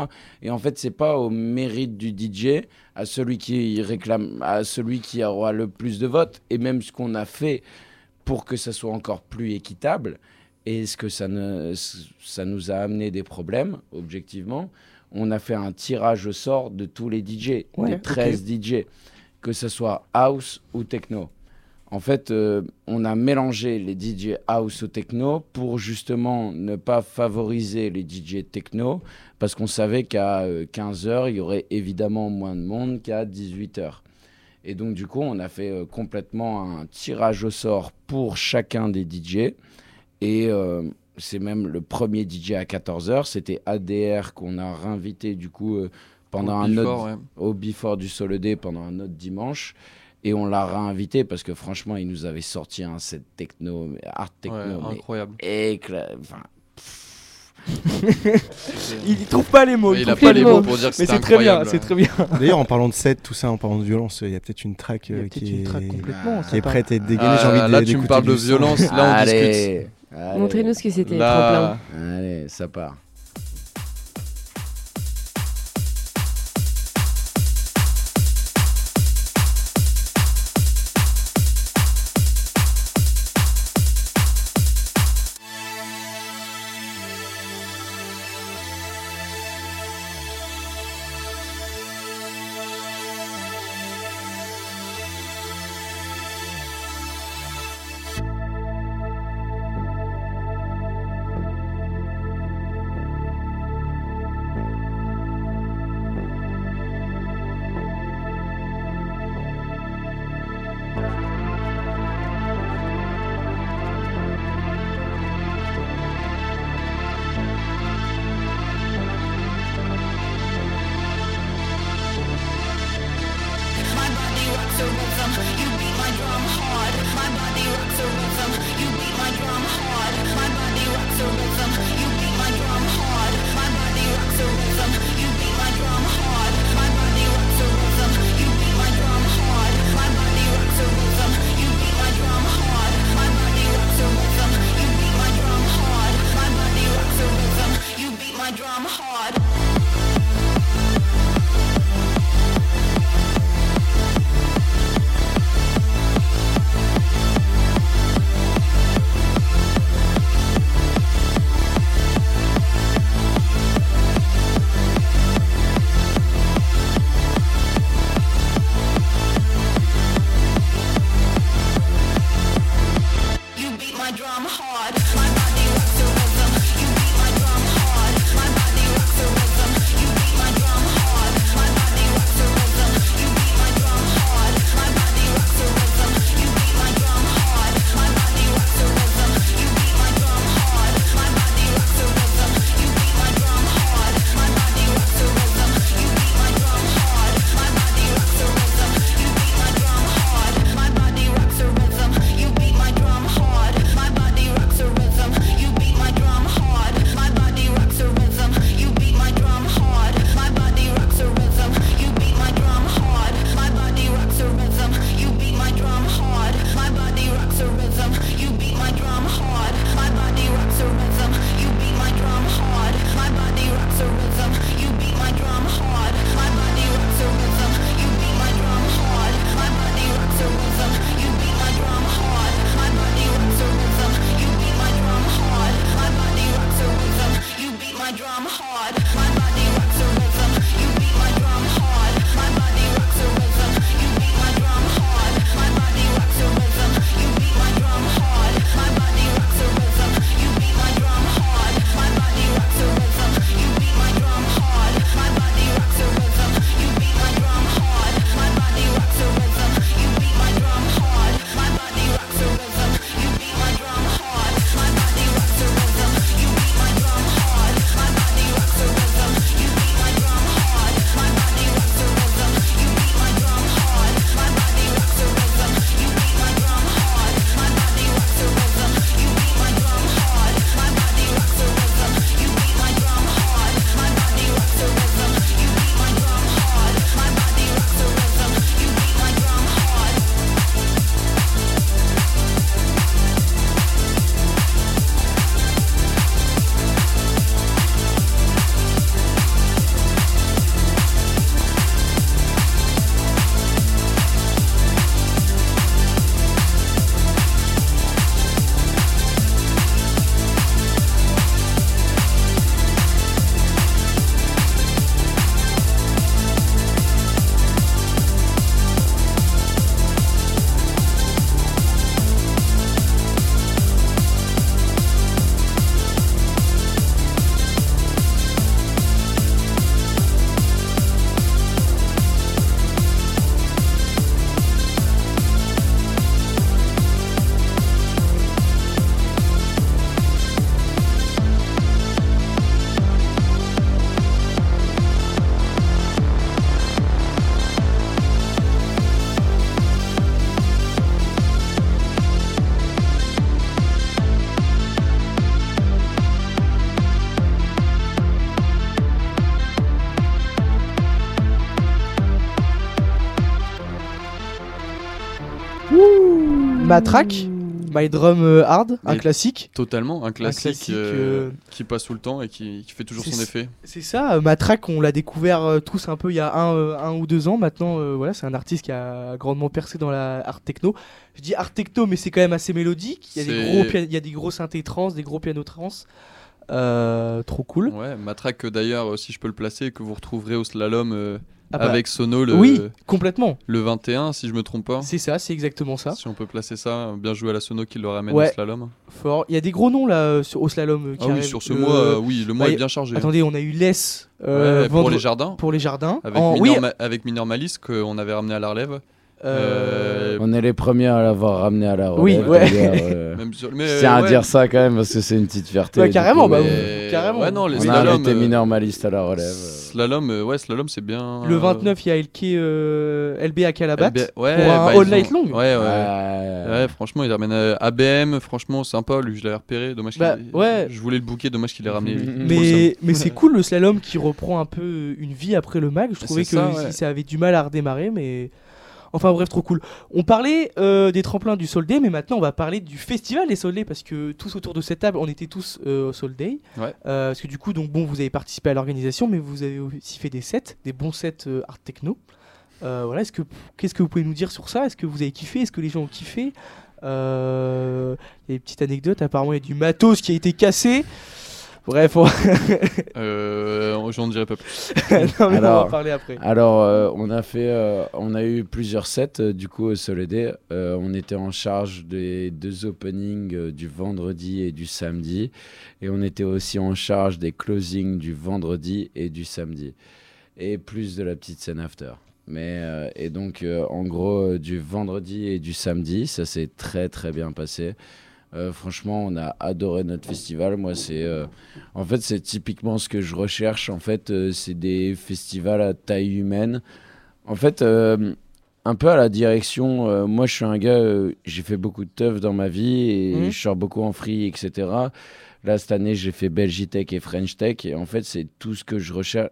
Et en fait, c'est pas au mérite du DJ, à celui qui réclame, à celui qui aura le plus de votes, et même ce qu'on a fait pour que ça soit encore plus équitable. Et ce que ça, ne, ça nous a amené des problèmes, objectivement. On a fait un tirage au sort de tous les DJ, Ouais, des 13 DJ, que ce soit house ou techno. En fait, euh, on a mélangé les DJ house au techno pour justement ne pas favoriser les DJ techno, parce qu'on savait qu'à euh, 15h, il y aurait évidemment moins de monde qu'à 18h. Et donc, du coup, on a fait euh, complètement un tirage au sort pour chacun des DJ. Et c'est même le premier DJ à 14h. C'était ADR qu'on a réinvité, du coup, pendant au un autre. Au du Soledé, pendant un autre dimanche. Et on l'a réinvité parce que franchement, il nous avait sorti un set techno, art techno. Incroyable. Éclat... Enfin, il trouve pas les mots. Il, il a pas les mots pour dire que Mais c'est très bien, c'est très bien. D'ailleurs, en parlant de set, tout ça, en parlant de violence, il y a peut-être une track euh, qui, est... Prête à être dégainée. Ah, là, tu me parles de violence. Là, on discute. Montrez-nous ce que c'était. Allez, ça part. Bye. Matraque, My Drum euh, Hard, un Mais- classique. Totalement, un classique, classique, euh, euh, qui passe tout le temps et qui, qui fait toujours son effet. C'est ça, Matraque, on l'a découvert tous un peu il y a un, un ou deux ans. Maintenant, euh, voilà, c'est un artiste qui a grandement percé dans la art techno. Je dis art techno, mais c'est quand même assez mélodique. Il y a des gros, il y a des gros synthés trans, des gros pianos trans. Euh, trop cool. Ouais, Matraque que d'ailleurs, euh, si je peux le placer, que vous retrouverez au slalom euh, Ah bah, avec Sono le, oui, complètement. le 21, si je me trompe pas. C'est ça, c'est exactement ça. Si on peut placer ça, bien joué à la Sono qui le ramène Ouais. au slalom. Fort. Il y a des gros noms là euh, sur, au slalom. euh, qui Ah oui, sur ce Le- mois, euh, oui, le mois bah, est bien chargé. hein. Attendez, on a eu Les euh, Ouais, pour les jardins. pour les jardins. Avec, En- Minor, oui, avec Minor Malice qu'on avait ramené à la relève. Euh, On est les premiers à l'avoir ramené à la relève. Oui, ouais. d'ailleurs, [LAUGHS] euh. Même sur- mais, Je tiens à ouais, dire ça quand même parce que c'est une petite fierté. Ouais, du carrément, coup, bah, mais carrément. Ouais, non, les On a slalom. arrêté euh, mineur maliste à la relève. Slalom, euh, ouais, slalom, c'est bien. le euh, 29, il y a LK, euh, LB à Calabat. LB ouais, pour un bah, all ils ont- night long. Ouais, ouais. Ouais. Ouais, franchement, il ramène euh, ABM, franchement, sympa. Lui, je l'avais repéré. Dommage Bah, qu'il ouais. Je voulais le bouquet, dommage qu'il ait ramené. Mais- Mais, c'est cool le slalom qui reprend un peu une vie après le mag. Je C'est trouvais que ça avait du mal à redémarrer, mais. Enfin bref, trop cool. On parlait euh, des tremplins du Soul Day, mais maintenant on va parler du festival des Soul Day parce que tous autour de cette table, on était tous euh, au Soul Day. Ouais. Euh, parce que du coup, donc bon, vous avez participé à l'organisation, mais vous avez aussi fait des sets, des bons sets art techno. Voilà, est-ce que qu'est-ce que vous pouvez nous dire sur ça? Est-ce que vous avez kiffé? Est-ce que les gens ont kiffé? Il y a des petites anecdotes. Apparemment, il y a du matos qui a été cassé. Bref, on... Euh, J'en dirai pas plus. [LAUGHS] non, mais on va en Alors- parler après. Alors, euh, on a fait, euh, on a eu plusieurs sets euh, du coup au Soledé. Euh, on était en charge des deux openings euh, du vendredi et du samedi, et on était aussi en charge des closings du vendredi et du samedi, et plus de la petite scène after. Mais euh, et donc euh, en gros euh, du vendredi et du samedi, ça s'est très très bien passé. Euh, franchement, on a adoré notre festival. Moi, c'est euh, en fait c'est typiquement ce que je recherche. En fait, euh, c'est des festivals à taille humaine. En fait, un peu à la direction. moi, je suis un gars. j'ai fait beaucoup de teuf dans ma vie et Mhm. je sors beaucoup en free, etc. Là, cette année, j'ai fait Belgitech et French Tech et en fait, c'est tout ce que je recherche.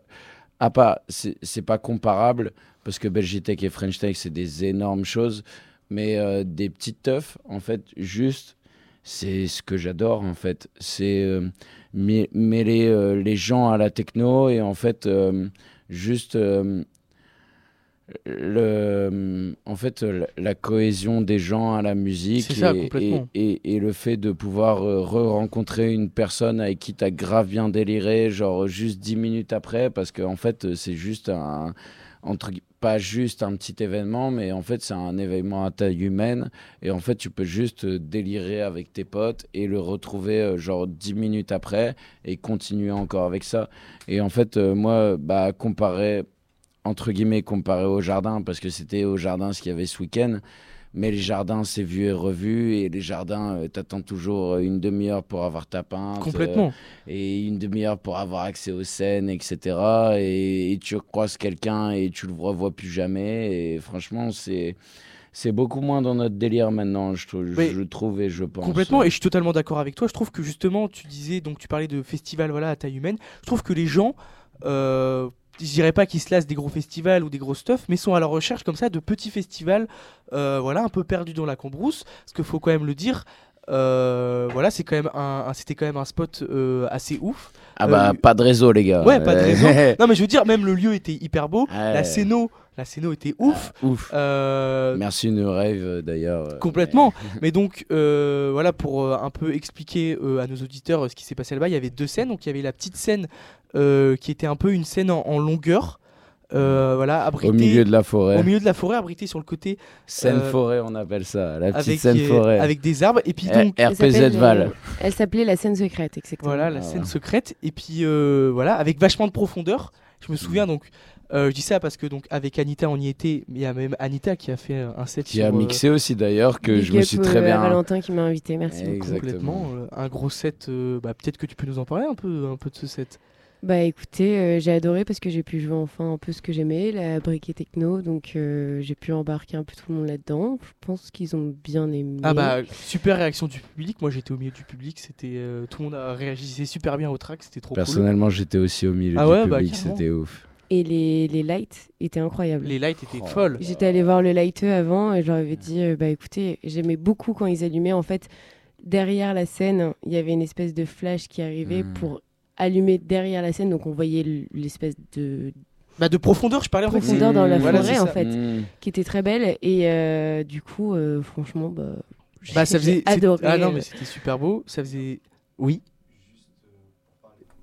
Ah pas, c'est pas comparable parce que Belgitech et French Tech, c'est des énormes choses, mais des petites teufs, en fait, juste, c'est ce que j'adore, en fait. C'est euh, mê- mêler euh, les gens à la techno et en fait, euh, juste le, en fait, la, la cohésion des gens à la musique C'est ça, et, et, et- et le fait de pouvoir re-rencontrer une personne avec qui tu as grave bien déliré, genre juste dix minutes après, parce qu'en en fait, c'est juste un. Entre, pas juste un petit événement, mais en fait, c'est un événement à taille humaine. Et en fait, tu peux juste euh, délirer avec tes potes et le retrouver euh, genre dix minutes après et continuer encore avec ça. Et en fait, euh, moi, bah, comparé, entre guillemets, comparé au jardin, parce que c'était au jardin ce qu'il y avait ce week-end. Mais les jardins, c'est vu et revu. Et les jardins, euh, t'attends toujours une demi-heure pour avoir ta pinte. euh, Complètement. et une demi-heure pour avoir accès aux scènes, etc. Et, et tu croises quelqu'un et tu le revois plus jamais. Et franchement, c'est c'est beaucoup moins dans notre délire maintenant, je, trou- Mais je trouve et je pense. Complètement, et je suis totalement d'accord avec toi. Je trouve que justement, tu disais, donc tu parlais de festival voilà, à taille humaine. Je trouve que les gens, euh, je dirais pas qu'ils se lassent des gros festivals ou des gros stuff, mais sont à la recherche comme ça de petits festivals, euh, voilà, un peu perdus dans la cambrousse. Parce qu'il faut quand même le dire. euh, voilà, c'est quand même un, un- c'était quand même un spot euh, assez ouf. Ah bah, euh, pas de réseau, les gars. Ouais, pas de [LAUGHS] réseau. Non, mais je veux dire, même le lieu était hyper beau. Ouais. La scéno, la scéno était ouf. Ouf. Euh, Merci, une rêve d'ailleurs. euh, Complètement. Mais donc, euh, voilà, pour un peu expliquer euh, à nos auditeurs euh, ce qui s'est passé là-bas, il y avait deux scènes. Donc, il y avait la petite scène euh, qui était un peu une scène en, en longueur. euh, voilà, abritée Au milieu de la forêt. au milieu de la forêt, abritée sur le côté Scène euh, forêt, on appelle ça. La petite avec, scène euh, forêt. avec des arbres. Et puis, Eh, donc, Elle RPZ Val. Elle s'appelait la scène secrète, exactement. voilà, la Ah, scène voilà. secrète. Et puis, euh, voilà, avec vachement de profondeur. Je me souviens donc. euh, je dis ça parce que donc avec Anita on y était, mais il y a même Anita qui a fait euh, un set Qui sur, a euh, mixé aussi d'ailleurs, que Big je me suis euh, très à bien. Valentin qui m'a invité, merci beaucoup. Complètement euh, un gros set. euh, bah, Peut-être que tu peux nous en parler un peu, un peu de ce set. Bah écoutez, euh, j'ai adoré parce que j'ai pu jouer enfin un peu ce que j'aimais, la briquet techno, donc euh, j'ai pu embarquer un peu tout le monde là-dedans. Je pense qu'ils ont bien aimé. Ah bah super réaction du public. Moi j'étais au milieu du public, c'était euh, tout le monde a réagi super bien au track, c'était trop cool. Personnellement, j'étais aussi au milieu Ah du ouais, bah, public, carrément. c'était ouf. Et les, les lights étaient incroyables. Les lights étaient Oh. folles. J'étais allée voir le lighteux avant et je leur avais dit euh, bah écoutez, j'aimais beaucoup quand ils allumaient. En fait, derrière la scène, il y avait une espèce de flash qui arrivait Mm. pour allumer derrière la scène. Donc on voyait l'espèce de Bah, de profondeur, je parlais en fait. profondeur dans la forêt en fait, Mm. qui était très belle. Et euh, du coup, euh, franchement, bah, j'ai Bah, ça faisait. [LAUGHS] adoré. Ah non, euh, mais c'était super beau. Ça faisait. Oui.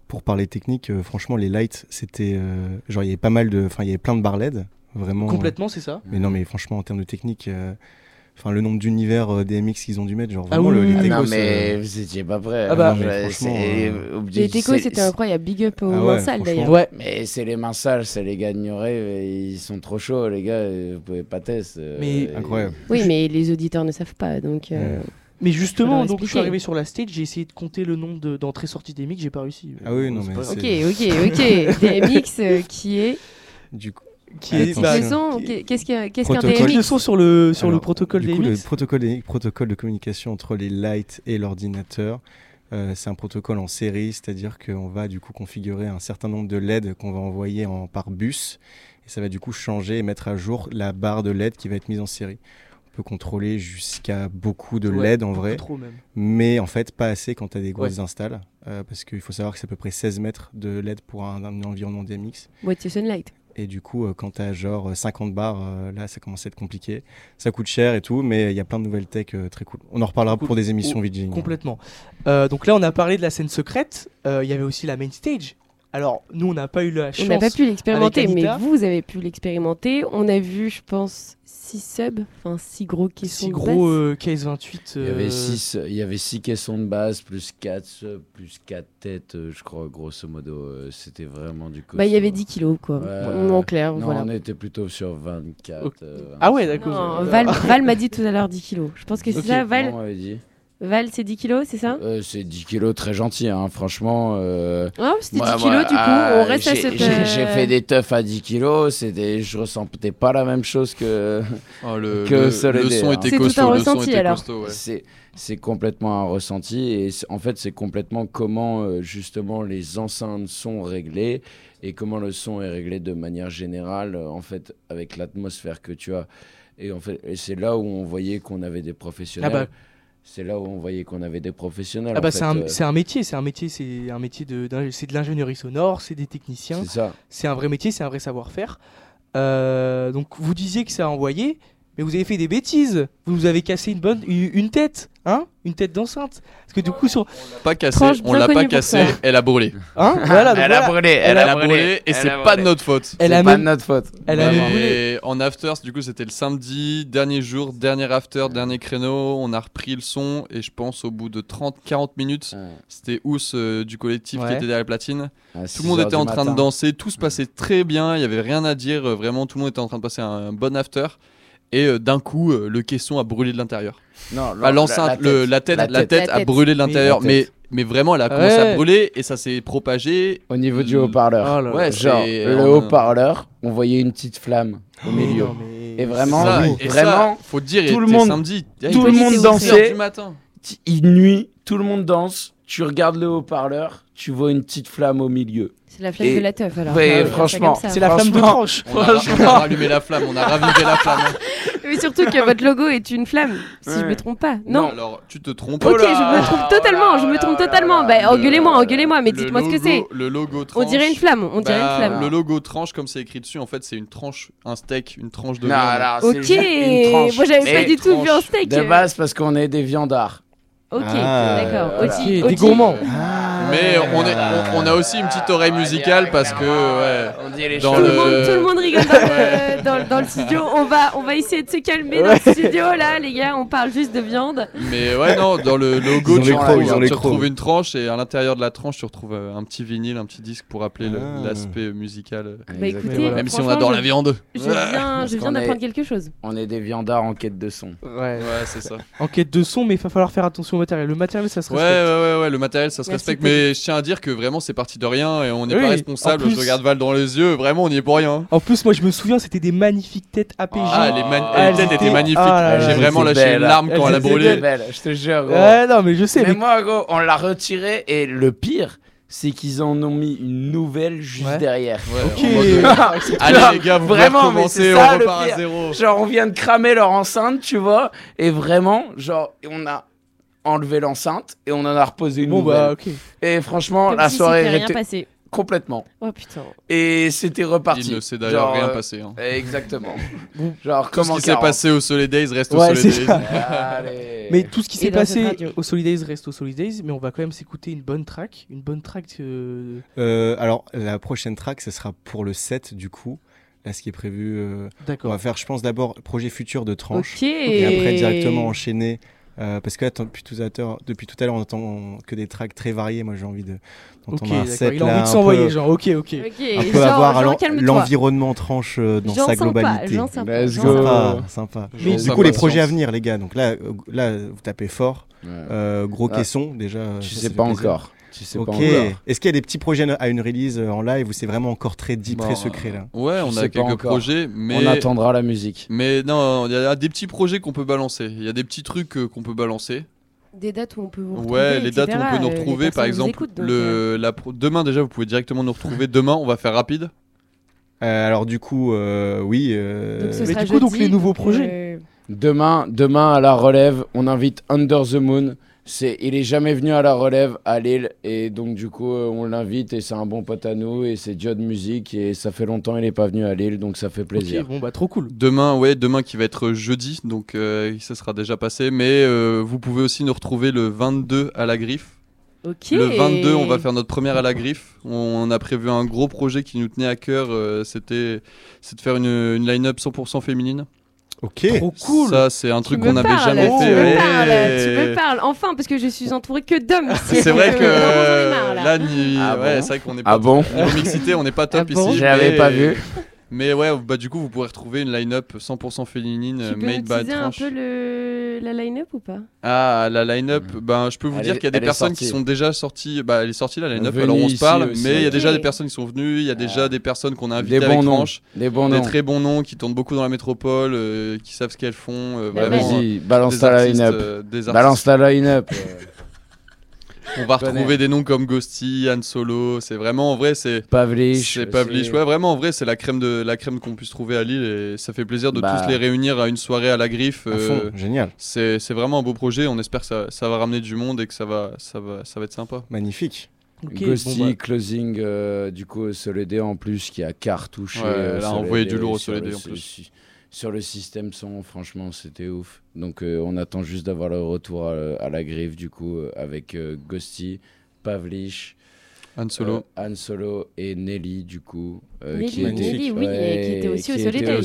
Pour parler technique, euh, franchement, les lights, c'était. euh, genre, il y avait pas mal de. Enfin, il y avait plein de barres LED. Vraiment. Complètement, c'est ça. Mais non, mais franchement, en termes de technique, euh, enfin, le nombre d'univers euh, DMX qu'ils ont dû mettre, genre Ah vraiment, oui, le, oui, les. Ah non, mais euh, vous étiez pas prêts. Ah bah, hein, euh, Les techos, c'était incroyable. Big up aux Ah ouais, mains sales d'ailleurs. Ouais. Mais c'est les mains sales, c'est les gars ignorés, ils sont trop chauds, les gars, vous pouvez pas tester. euh, Mais- et- Incroyable. Oui, mais les auditeurs ne savent pas. Donc, euh, Mais justement, donc je suis arrivé sur la stage, j'ai essayé de compter le nombre de- d'entrées-sorties des mics, j'ai pas réussi. Ah oui, non, C'est mais pas ok, ok, ok. [LAUGHS] DMX euh, qui est. Du coup, Qui est bah, qu'est-ce qu'un qu'est-ce DMX sur le sur le protocole du coup, le protocole, protocole de communication entre les lights et l'ordinateur, euh, c'est un protocole en série, c'est-à-dire qu'on va du coup configurer un certain nombre de LED qu'on va envoyer en, par bus, et ça va du coup changer et mettre à jour la barre de LED qui va être mise en série. On peut contrôler jusqu'à beaucoup de Ouais, LED en vrai, Trop même. mais en fait pas assez quand tu as des grosses installs, euh, parce qu'il faut savoir que c'est à peu près 16 mètres de LED pour un, un environnement DMX. Boîtier Sunlight. Et du coup, euh, quand tu as genre 50 bars, euh, là, ça commence à être compliqué. Ça coûte cher et tout, mais il y a plein de nouvelles tech euh, très cool. On en reparlera Cool. pour des émissions Oh, VJing. Complètement. Euh, donc là, on a parlé de la scène secrète. Euh, Il y avait aussi la main stage. Alors, nous, on n'a pas eu la chance. On n'a pas pu l'expérimenter, mais vous, vous avez pu l'expérimenter. On a vu, je pense, 6 subs, enfin 6 gros qui sont Si gros euh, KS28. Il y avait euh, 6 il y avait six caissons de base, plus 4 plus quatre têtes, euh, je crois, grosso modo. euh, C'était vraiment du coup. Bah, il y avait 10 kilos, quoi. Ouais. En clair, Non, voilà. on était plutôt sur 24. Ok. euh, Ah ouais, 25. d'accord. Non, Val, [LAUGHS] Val m'a dit tout à l'heure 10 kilos. Je pense que c'est Ok. ça, Non, Val. on m'avait dit. Val, c'est 10 kilos, c'est ça? Euh, c'est 10 kilos très gentil, hein, franchement. euh, Ah, c'était 10 moi, kilos, moi, du coup. ah, On reste à j'ai- cette. J'ai euh, j'ai fait des teufs à 10 kilos, c'était- je ressentais pas la même chose que. [LAUGHS] Oh, le, Que le, son hein. était C'est tout costaud. un le son ressenti, était alors. costaud, ouais. C'est complètement un ressenti et c'est- en fait c'est complètement comment euh, justement les enceintes sont réglées et comment le son est réglé de manière générale euh, en fait avec l'atmosphère que tu as et en fait et c'est là où on voyait qu'on avait des professionnels. Ah bah. C'est là où on voyait qu'on avait des professionnels. Ah bah c'est un, euh, un métier, c'est un métier, c'est un métier de, de l'ingénierie sonore, c'est des techniciens, c'est ça. c'est un vrai métier, c'est un vrai savoir-faire. Euh, donc vous disiez que ça a envoyé, mais vous avez fait des bêtises. Vous nous avez cassé une bonne, une, une tête, hein, une tête d'enceinte. Parce que du coup sur, Pas cassé, Tranche on l'a pas cassé, elle a brûlé. hein, voilà, Elle a brûlé, Elle, a brûlé et c'est pas de notre faute. Elle a pas de notre faute. Elle a Et brûlé. en after, du coup, c'était le samedi, dernier jour, dernier after, dernier créneau. On a repris le son et je pense au bout de 30-40 minutes, Ouais. c'était Ous euh, du collectif qui Ouais. était derrière la platine. À Tout 6 le monde était en train de danser, tout se passait très bien, il y avait rien à dire, euh, vraiment tout le monde était en train de passer un bon after. Et euh, d'un coup, euh, le caisson a brûlé de l'intérieur. Non, l'enceinte, le- la tête, la tête, La a tête. brûlé de l'intérieur, La mais, tête. mais vraiment, elle a commencé Ouais. à brûler et ça s'est propagé. Au niveau du Le- haut-parleur. Oh là là. Ouais, Genre, c'est- le on- haut-parleur, on voyait une petite flamme au milieu. Non, mais- Et vraiment, Ça, oui, et vraiment, ça, faut te dire, tout le monde- samedi. Il tout le monde 6 dansait. du matin. t- une nuit, tout le monde danse, tu regardes le haut-parleur, tu vois une petite flamme au milieu. C'est la flamme Et- de la teuf, alors. Ouais, On faire franchement. C'est la flamme de tranche. On a, on a [LAUGHS] rallumé la flamme, on a ravivé la flamme. [LAUGHS] Mais surtout que votre logo est une flamme, si je Ouais. me trompe pas. Non. Alors, tu te trompes. Ok, Oh là je me trompe totalement, je me trompe totalement. Bah, engueulez-moi, engueulez-moi, mais dites-moi ce que logo- c'est. Le logo On tranche. dirait une flamme, on dirait Bah, une flamme. Le logo tranche, comme c'est écrit dessus, en fait, c'est une tranche, un steak, une tranche de Non, viande. alors, c'est Ok, juste une tranche. moi j'avais pas du tout vu un steak. De base, parce qu'on est des viandards. Ok, Ah, d'accord. Ok, des gourmands. Mais on, est, on, on a aussi une petite oreille musicale parce que, ouais. On dit les Dans Tout choses. le, monde, le- tout le monde rigole dans le, [LAUGHS] dans, dans le studio. On va, on va essayer de se calmer dans le studio là, les gars. On parle juste de viande. Mais ouais, non, dans le logo, tu, crocs, retrouves, tu une tranche et à l'intérieur de la tranche, tu retrouves euh, un petit vinyle, un petit disque pour rappeler le- Ah. l'aspect musical. euh, Bah Exactement. écoutez, voilà. Même si on adore je- la viande. Je viens, je d'apprendre quelque chose. On est des viandards en quête de son. Ouais. Ouais, c'est ça. Enquête de son, mais il va falloir faire attention au matériel. Le matériel, ça se respecte. ouais, ouais, ouais, le matériel ça se respecte. Mais je tiens à dire que vraiment c'est parti de rien et on n'est Oui, pas en responsable. plus- Je regarde Val dans les yeux, vraiment on n'y est pour rien. En plus, moi, je me souviens, c'était des magnifiques têtes APG. Ah, les, man- Ah, les têtes étaient magnifiques. ah là, J'ai vraiment lâché une belles. larme quand elle a brûlé. Belle, je te jure. gros. Ouais, non, mais je sais. Mais Mais... moi, gros, on l'a retiré et le pire, c'est qu'ils en ont mis une nouvelle juste Ouais. derrière. Ouais, Ok. en mode, euh, Allez les gars, vous Vraiment, mais on repart à zéro. Genre, on vient de cramer leur enceinte, tu vois, et vraiment, genre, on a enlevé l'enceinte et on en a reposé une Bon nouvelle. bah ok. Et franchement, Comme la si soirée rien était passé. complètement. Oh putain. Et c'était reparti. Il ne s'est d'ailleurs rien euh, passé. hein. Exactement. [LAUGHS] Bon. Genre, Tout ce comment qui s'est passé au Soleil Days reste Ouais, au Soleil c'est Days. ça. Allez. Mais tout ce qui s'est passé au Solidays reste au Solidays, mais on va quand même s'écouter une bonne track, une bonne track. euh, Euh, alors, la prochaine track, ce sera pour le 7, du coup. Là, ce qui est prévu, euh, on D'accord. va faire, je pense, d'abord projet futur de tranche. Et après, directement enchaîner. Euh, parce que là, depuis tout, à l'heure, depuis tout à l'heure, on entend que des tracks très variés. Moi, j'ai envie de, Ok, d'entendre un d'accord. set Il a envie de s'envoyer, peu- genre. Ok, ok. Ok. un peu avoir l'environnement tranche euh, dans Jean sa sympa, globalité. Jean sympa, Let's go. sympa. Sympa, sympa. Mais Du coup, les sympa. projets à venir, les gars. Donc là, euh, là vous tapez fort. Ouais. Euh, gros Ah. caisson, déjà. tu sais pas plaisir. encore. Tu sais Ok. pas encore. Est-ce qu'il y a des petits projets à une release euh, en live ou c'est vraiment encore très deep, Bon, très secret là? Ouais, on a quelques projets, mais On attendra la musique. mais non, il y a des petits projets qu'on peut balancer. Il y a des petits trucs euh, qu'on peut balancer. Des dates où on peut vous retrouver. Ouais, les dates où on peut nous Euh, retrouver, par exemple, écoutent, donc, le la pro- demain déjà, vous pouvez directement nous retrouver. Demain, on va faire rapide. Euh, Alors du coup, euh, oui. euh, donc ce mais sera du coup, donc, les nouveaux projets. Demain, demain à la relève, on invite Under the Moon. C'est, il est jamais venu à la relève à Lille et donc du coup euh, on l'invite et c'est un bon pote à nous et c'est Diode Musique et ça fait longtemps il est pas venu à Lille donc ça fait plaisir. Ok, bon bah trop cool. Demain, ouais, demain qui va être jeudi, donc euh, ça sera déjà passé. Mais euh, vous pouvez aussi nous retrouver le 22 à la Griffe. Ok. Le 22, on va faire notre première à la griffe. On a prévu un gros projet qui nous tenait à cœur. euh, C'était, c'est de faire une, une line-up 100% féminine. Ok. Trop cool. Ça, c'est un Tu truc me qu'on n'avait jamais tu fait. Me ouais. parles, tu me parles, enfin, parce que je suis entourée que d'hommes ici. C'est vrai que là. Ah ouais, bon c'est vrai qu'on est pas Ah bon mixité, on n'est pas top Ah bon ici. Je l'avais mais- pas vu. Mais ouais, bah du coup, vous pourrez retrouver une line-up 100% féminine Tu peux made by teaser un Tranche. peu le... la line-up ou pas? Ah, la line-up, ben je peux vous Elle dire qu'il y a des personnes qui sont déjà sorties. Bah, elle est sortie la line-up, Venue alors on se parle, aussi. mais il y a déjà des personnes qui sont venues, il y a déjà Ah. des personnes qu'on a invitées Des avec bons noms. Tranche. Des bons des noms. très bons noms qui tournent beaucoup dans la métropole, euh, qui savent ce qu'elles font. euh, Bah, vraiment, Vas-y, balance ta artistes, line-up. euh. Balance ta line-up. [LAUGHS] On va retrouver des noms comme Ghosty, Han Solo. C'est vraiment en vrai, c'est Pavlich. c'est aussi. Pavlich. Ouais, vraiment en vrai, c'est la crème de la crème qu'on puisse trouver à Lille et ça fait plaisir de Bah. tous les réunir à une soirée à la griffe. À euh, fond, génial, c'est vraiment un beau projet. On espère que ça, ça va ramener du monde et que ça va ça va ça va être sympa. magnifique. Ghosty, bon, bah, closing euh, du coup au Soledé en plus qui a cartouché. Ouais, euh, elle a Soledé envoyé du lourd au Soledé, le en plus. Sur le système son, franchement, c'était ouf. Donc euh, on attend juste d'avoir le retour à, à la griffe du coup euh, avec euh, Ghosty, Pavlich, Han Solo. euh, Han Solo et Nelly du coup. euh, Nelly, qui était- Nelly, oui, et qui était aussi au qui Soleil au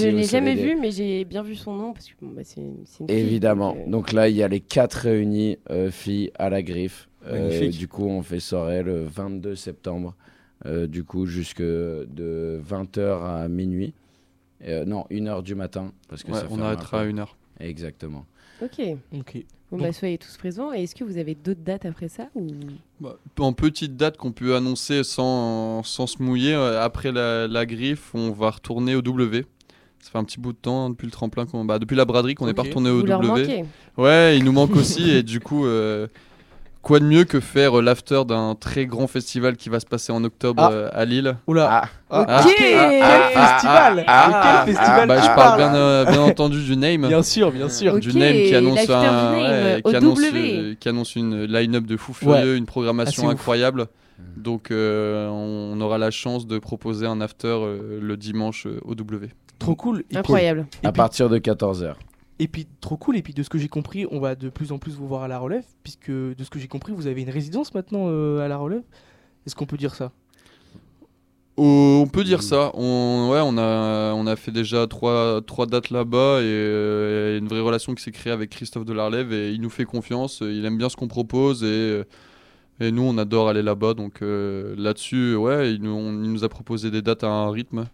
Je au l'ai jamais vu, mais j'ai bien vu son nom parce que bon, bah, c'est c'est une fille, Évidemment. donc, euh, Donc là, il y a les quatre réunis euh, filles à la griffe. Euh, du coup, on fait soirée le 22 septembre. euh, du coup, jusque de 20h à minuit. Euh, non, 1h du matin. Parce que Ouais, ça on arrêtera à un peu. une heure. Exactement. Ok. ok. Bon, bah, soyez tous présents. Et est-ce que vous avez d'autres dates après ça ou... Bah, en petite date qu'on peut annoncer sans, sans se mouiller, euh, après la, la griffe, on va retourner au W. Ça fait un petit bout de temps hein, depuis le tremplin, qu'on- bah, depuis la braderie qu'on n'est pas retourné au Vous leur W. manquez Ouais, il nous manque aussi et du coup, euh, quoi de mieux que faire euh, l'after d'un très grand festival qui va se passer en octobre Ah. euh, à Lille. Oula. Ah, Ah, Ah. quel, ah, festival ah, Quel ah, festival Bah, tu je parle parles bien, euh, bien entendu du name. Bien sûr, bien sûr. Ok, du name qui annonce l'after un du Name, ouais, au qui annonce, W. euh, qui annonce une line-up de fou furieux, une programmation ouf. incroyable. Donc euh, on aura la chance de proposer un after euh, le dimanche euh, au W. Trop cool. Et puis- Incroyable. Et à puis, partir de 14h. Et puis, trop cool. Et puis, de ce que j'ai compris, on va de plus en plus vous voir à la relève, puisque de ce que j'ai compris, vous avez une résidence maintenant euh, à la relève. Est-ce qu'on peut dire ça? Oh, on peut dire ça. On, ouais, on a, on a fait déjà trois, trois dates là-bas et euh, une vraie relation qui s'est créée avec Christophe Delarlève et il nous fait confiance. Il aime bien ce qu'on propose et, euh, et nous, on adore aller là-bas. Donc euh, là-dessus, ouais, il nous, il nous a proposé des dates à un rythme,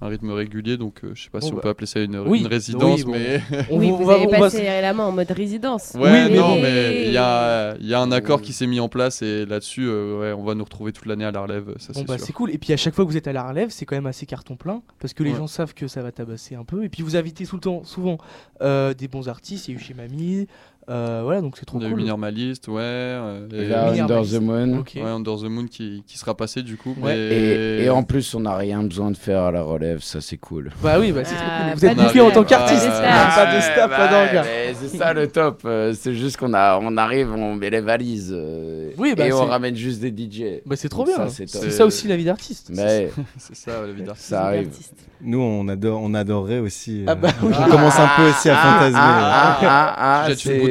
un rythme régulier. Donc euh, je sais pas Bon, si on bah. peut appeler ça une, Oui, une résidence, oui, bon. mais [LAUGHS] on, oui, on vous avez va- passé la main en mode résidence. ouais, Oui, mais non, mais il y a, il y a un accord qui s'est mis en place et là-dessus, euh, ouais, on va nous retrouver toute l'année à la relève. Ça, Bon c'est bah c'est cool. Et puis à chaque fois que vous êtes à la relève, c'est quand même assez carton plein parce que les Ouais. gens savent que ça va tabasser un peu. Et puis vous invitez tout le temps, souvent euh, des bons artistes. Il y a eu chez Mamie, Euh, voilà, donc c'est trop On a eu cool. Minimalist, ouais. euh, Et et- là. Under the Moon. Ok. Ouais, Under the Moon qui, qui sera passé du coup. Ouais. mais- Et, et en plus, on n'a rien besoin de faire à la relève, ça c'est cool. Bah oui, bah c'est trop Ah, cool. Vous pas êtes bouffé en tant qu'artiste, Pas staff. pas de staff, pas bah, mais C'est ça le top. euh, C'est juste qu'on a, on arrive, on met les valises. euh, Oui, bah, et on ramène juste des DJ. Bah c'est trop Donc bien. c'est ça aussi la vie d'artiste. Mais [LAUGHS] C'est ça, la vie d'artiste. ça arrive. Nous, on, adore, on adorerait aussi. Ah bah oui. On commence un peu aussi à fantasmer.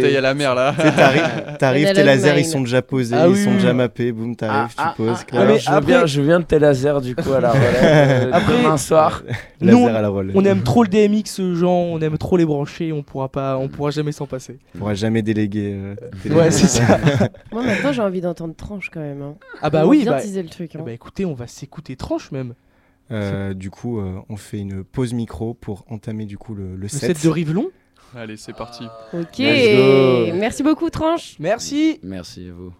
Bouteille à la mer là. T'arrives, [LAUGHS] t'arrives, tes lasers, ils sont déjà posés, Ah ils oui, sont déjà mappés, boum, t'arrives, Ah, tu poses, ah, ah, mais je, après- viens, je viens de tes lasers du coup à la [LAUGHS] relève euh, Après- demain soir. [LAUGHS] Nous, laser à la relève. On aime trop le DMX, Jean, on aime trop les brancher, on pourra pas, on pourra jamais s'en passer. On pourra jamais déléguer. euh, Ouais, c'est ça. Moi maintenant j'ai envie d'entendre tranche quand même. hein. Ah bah On va oui, bien bah, teaser le truc. hein. bah écoutez, on va s'écouter tranche même. Euh, du coup, euh, on fait une pause micro pour entamer du coup le, le Le set. set de Rivelon. Allez, c'est parti. Ok, Let's go. merci beaucoup tranche. Merci. Merci à vous.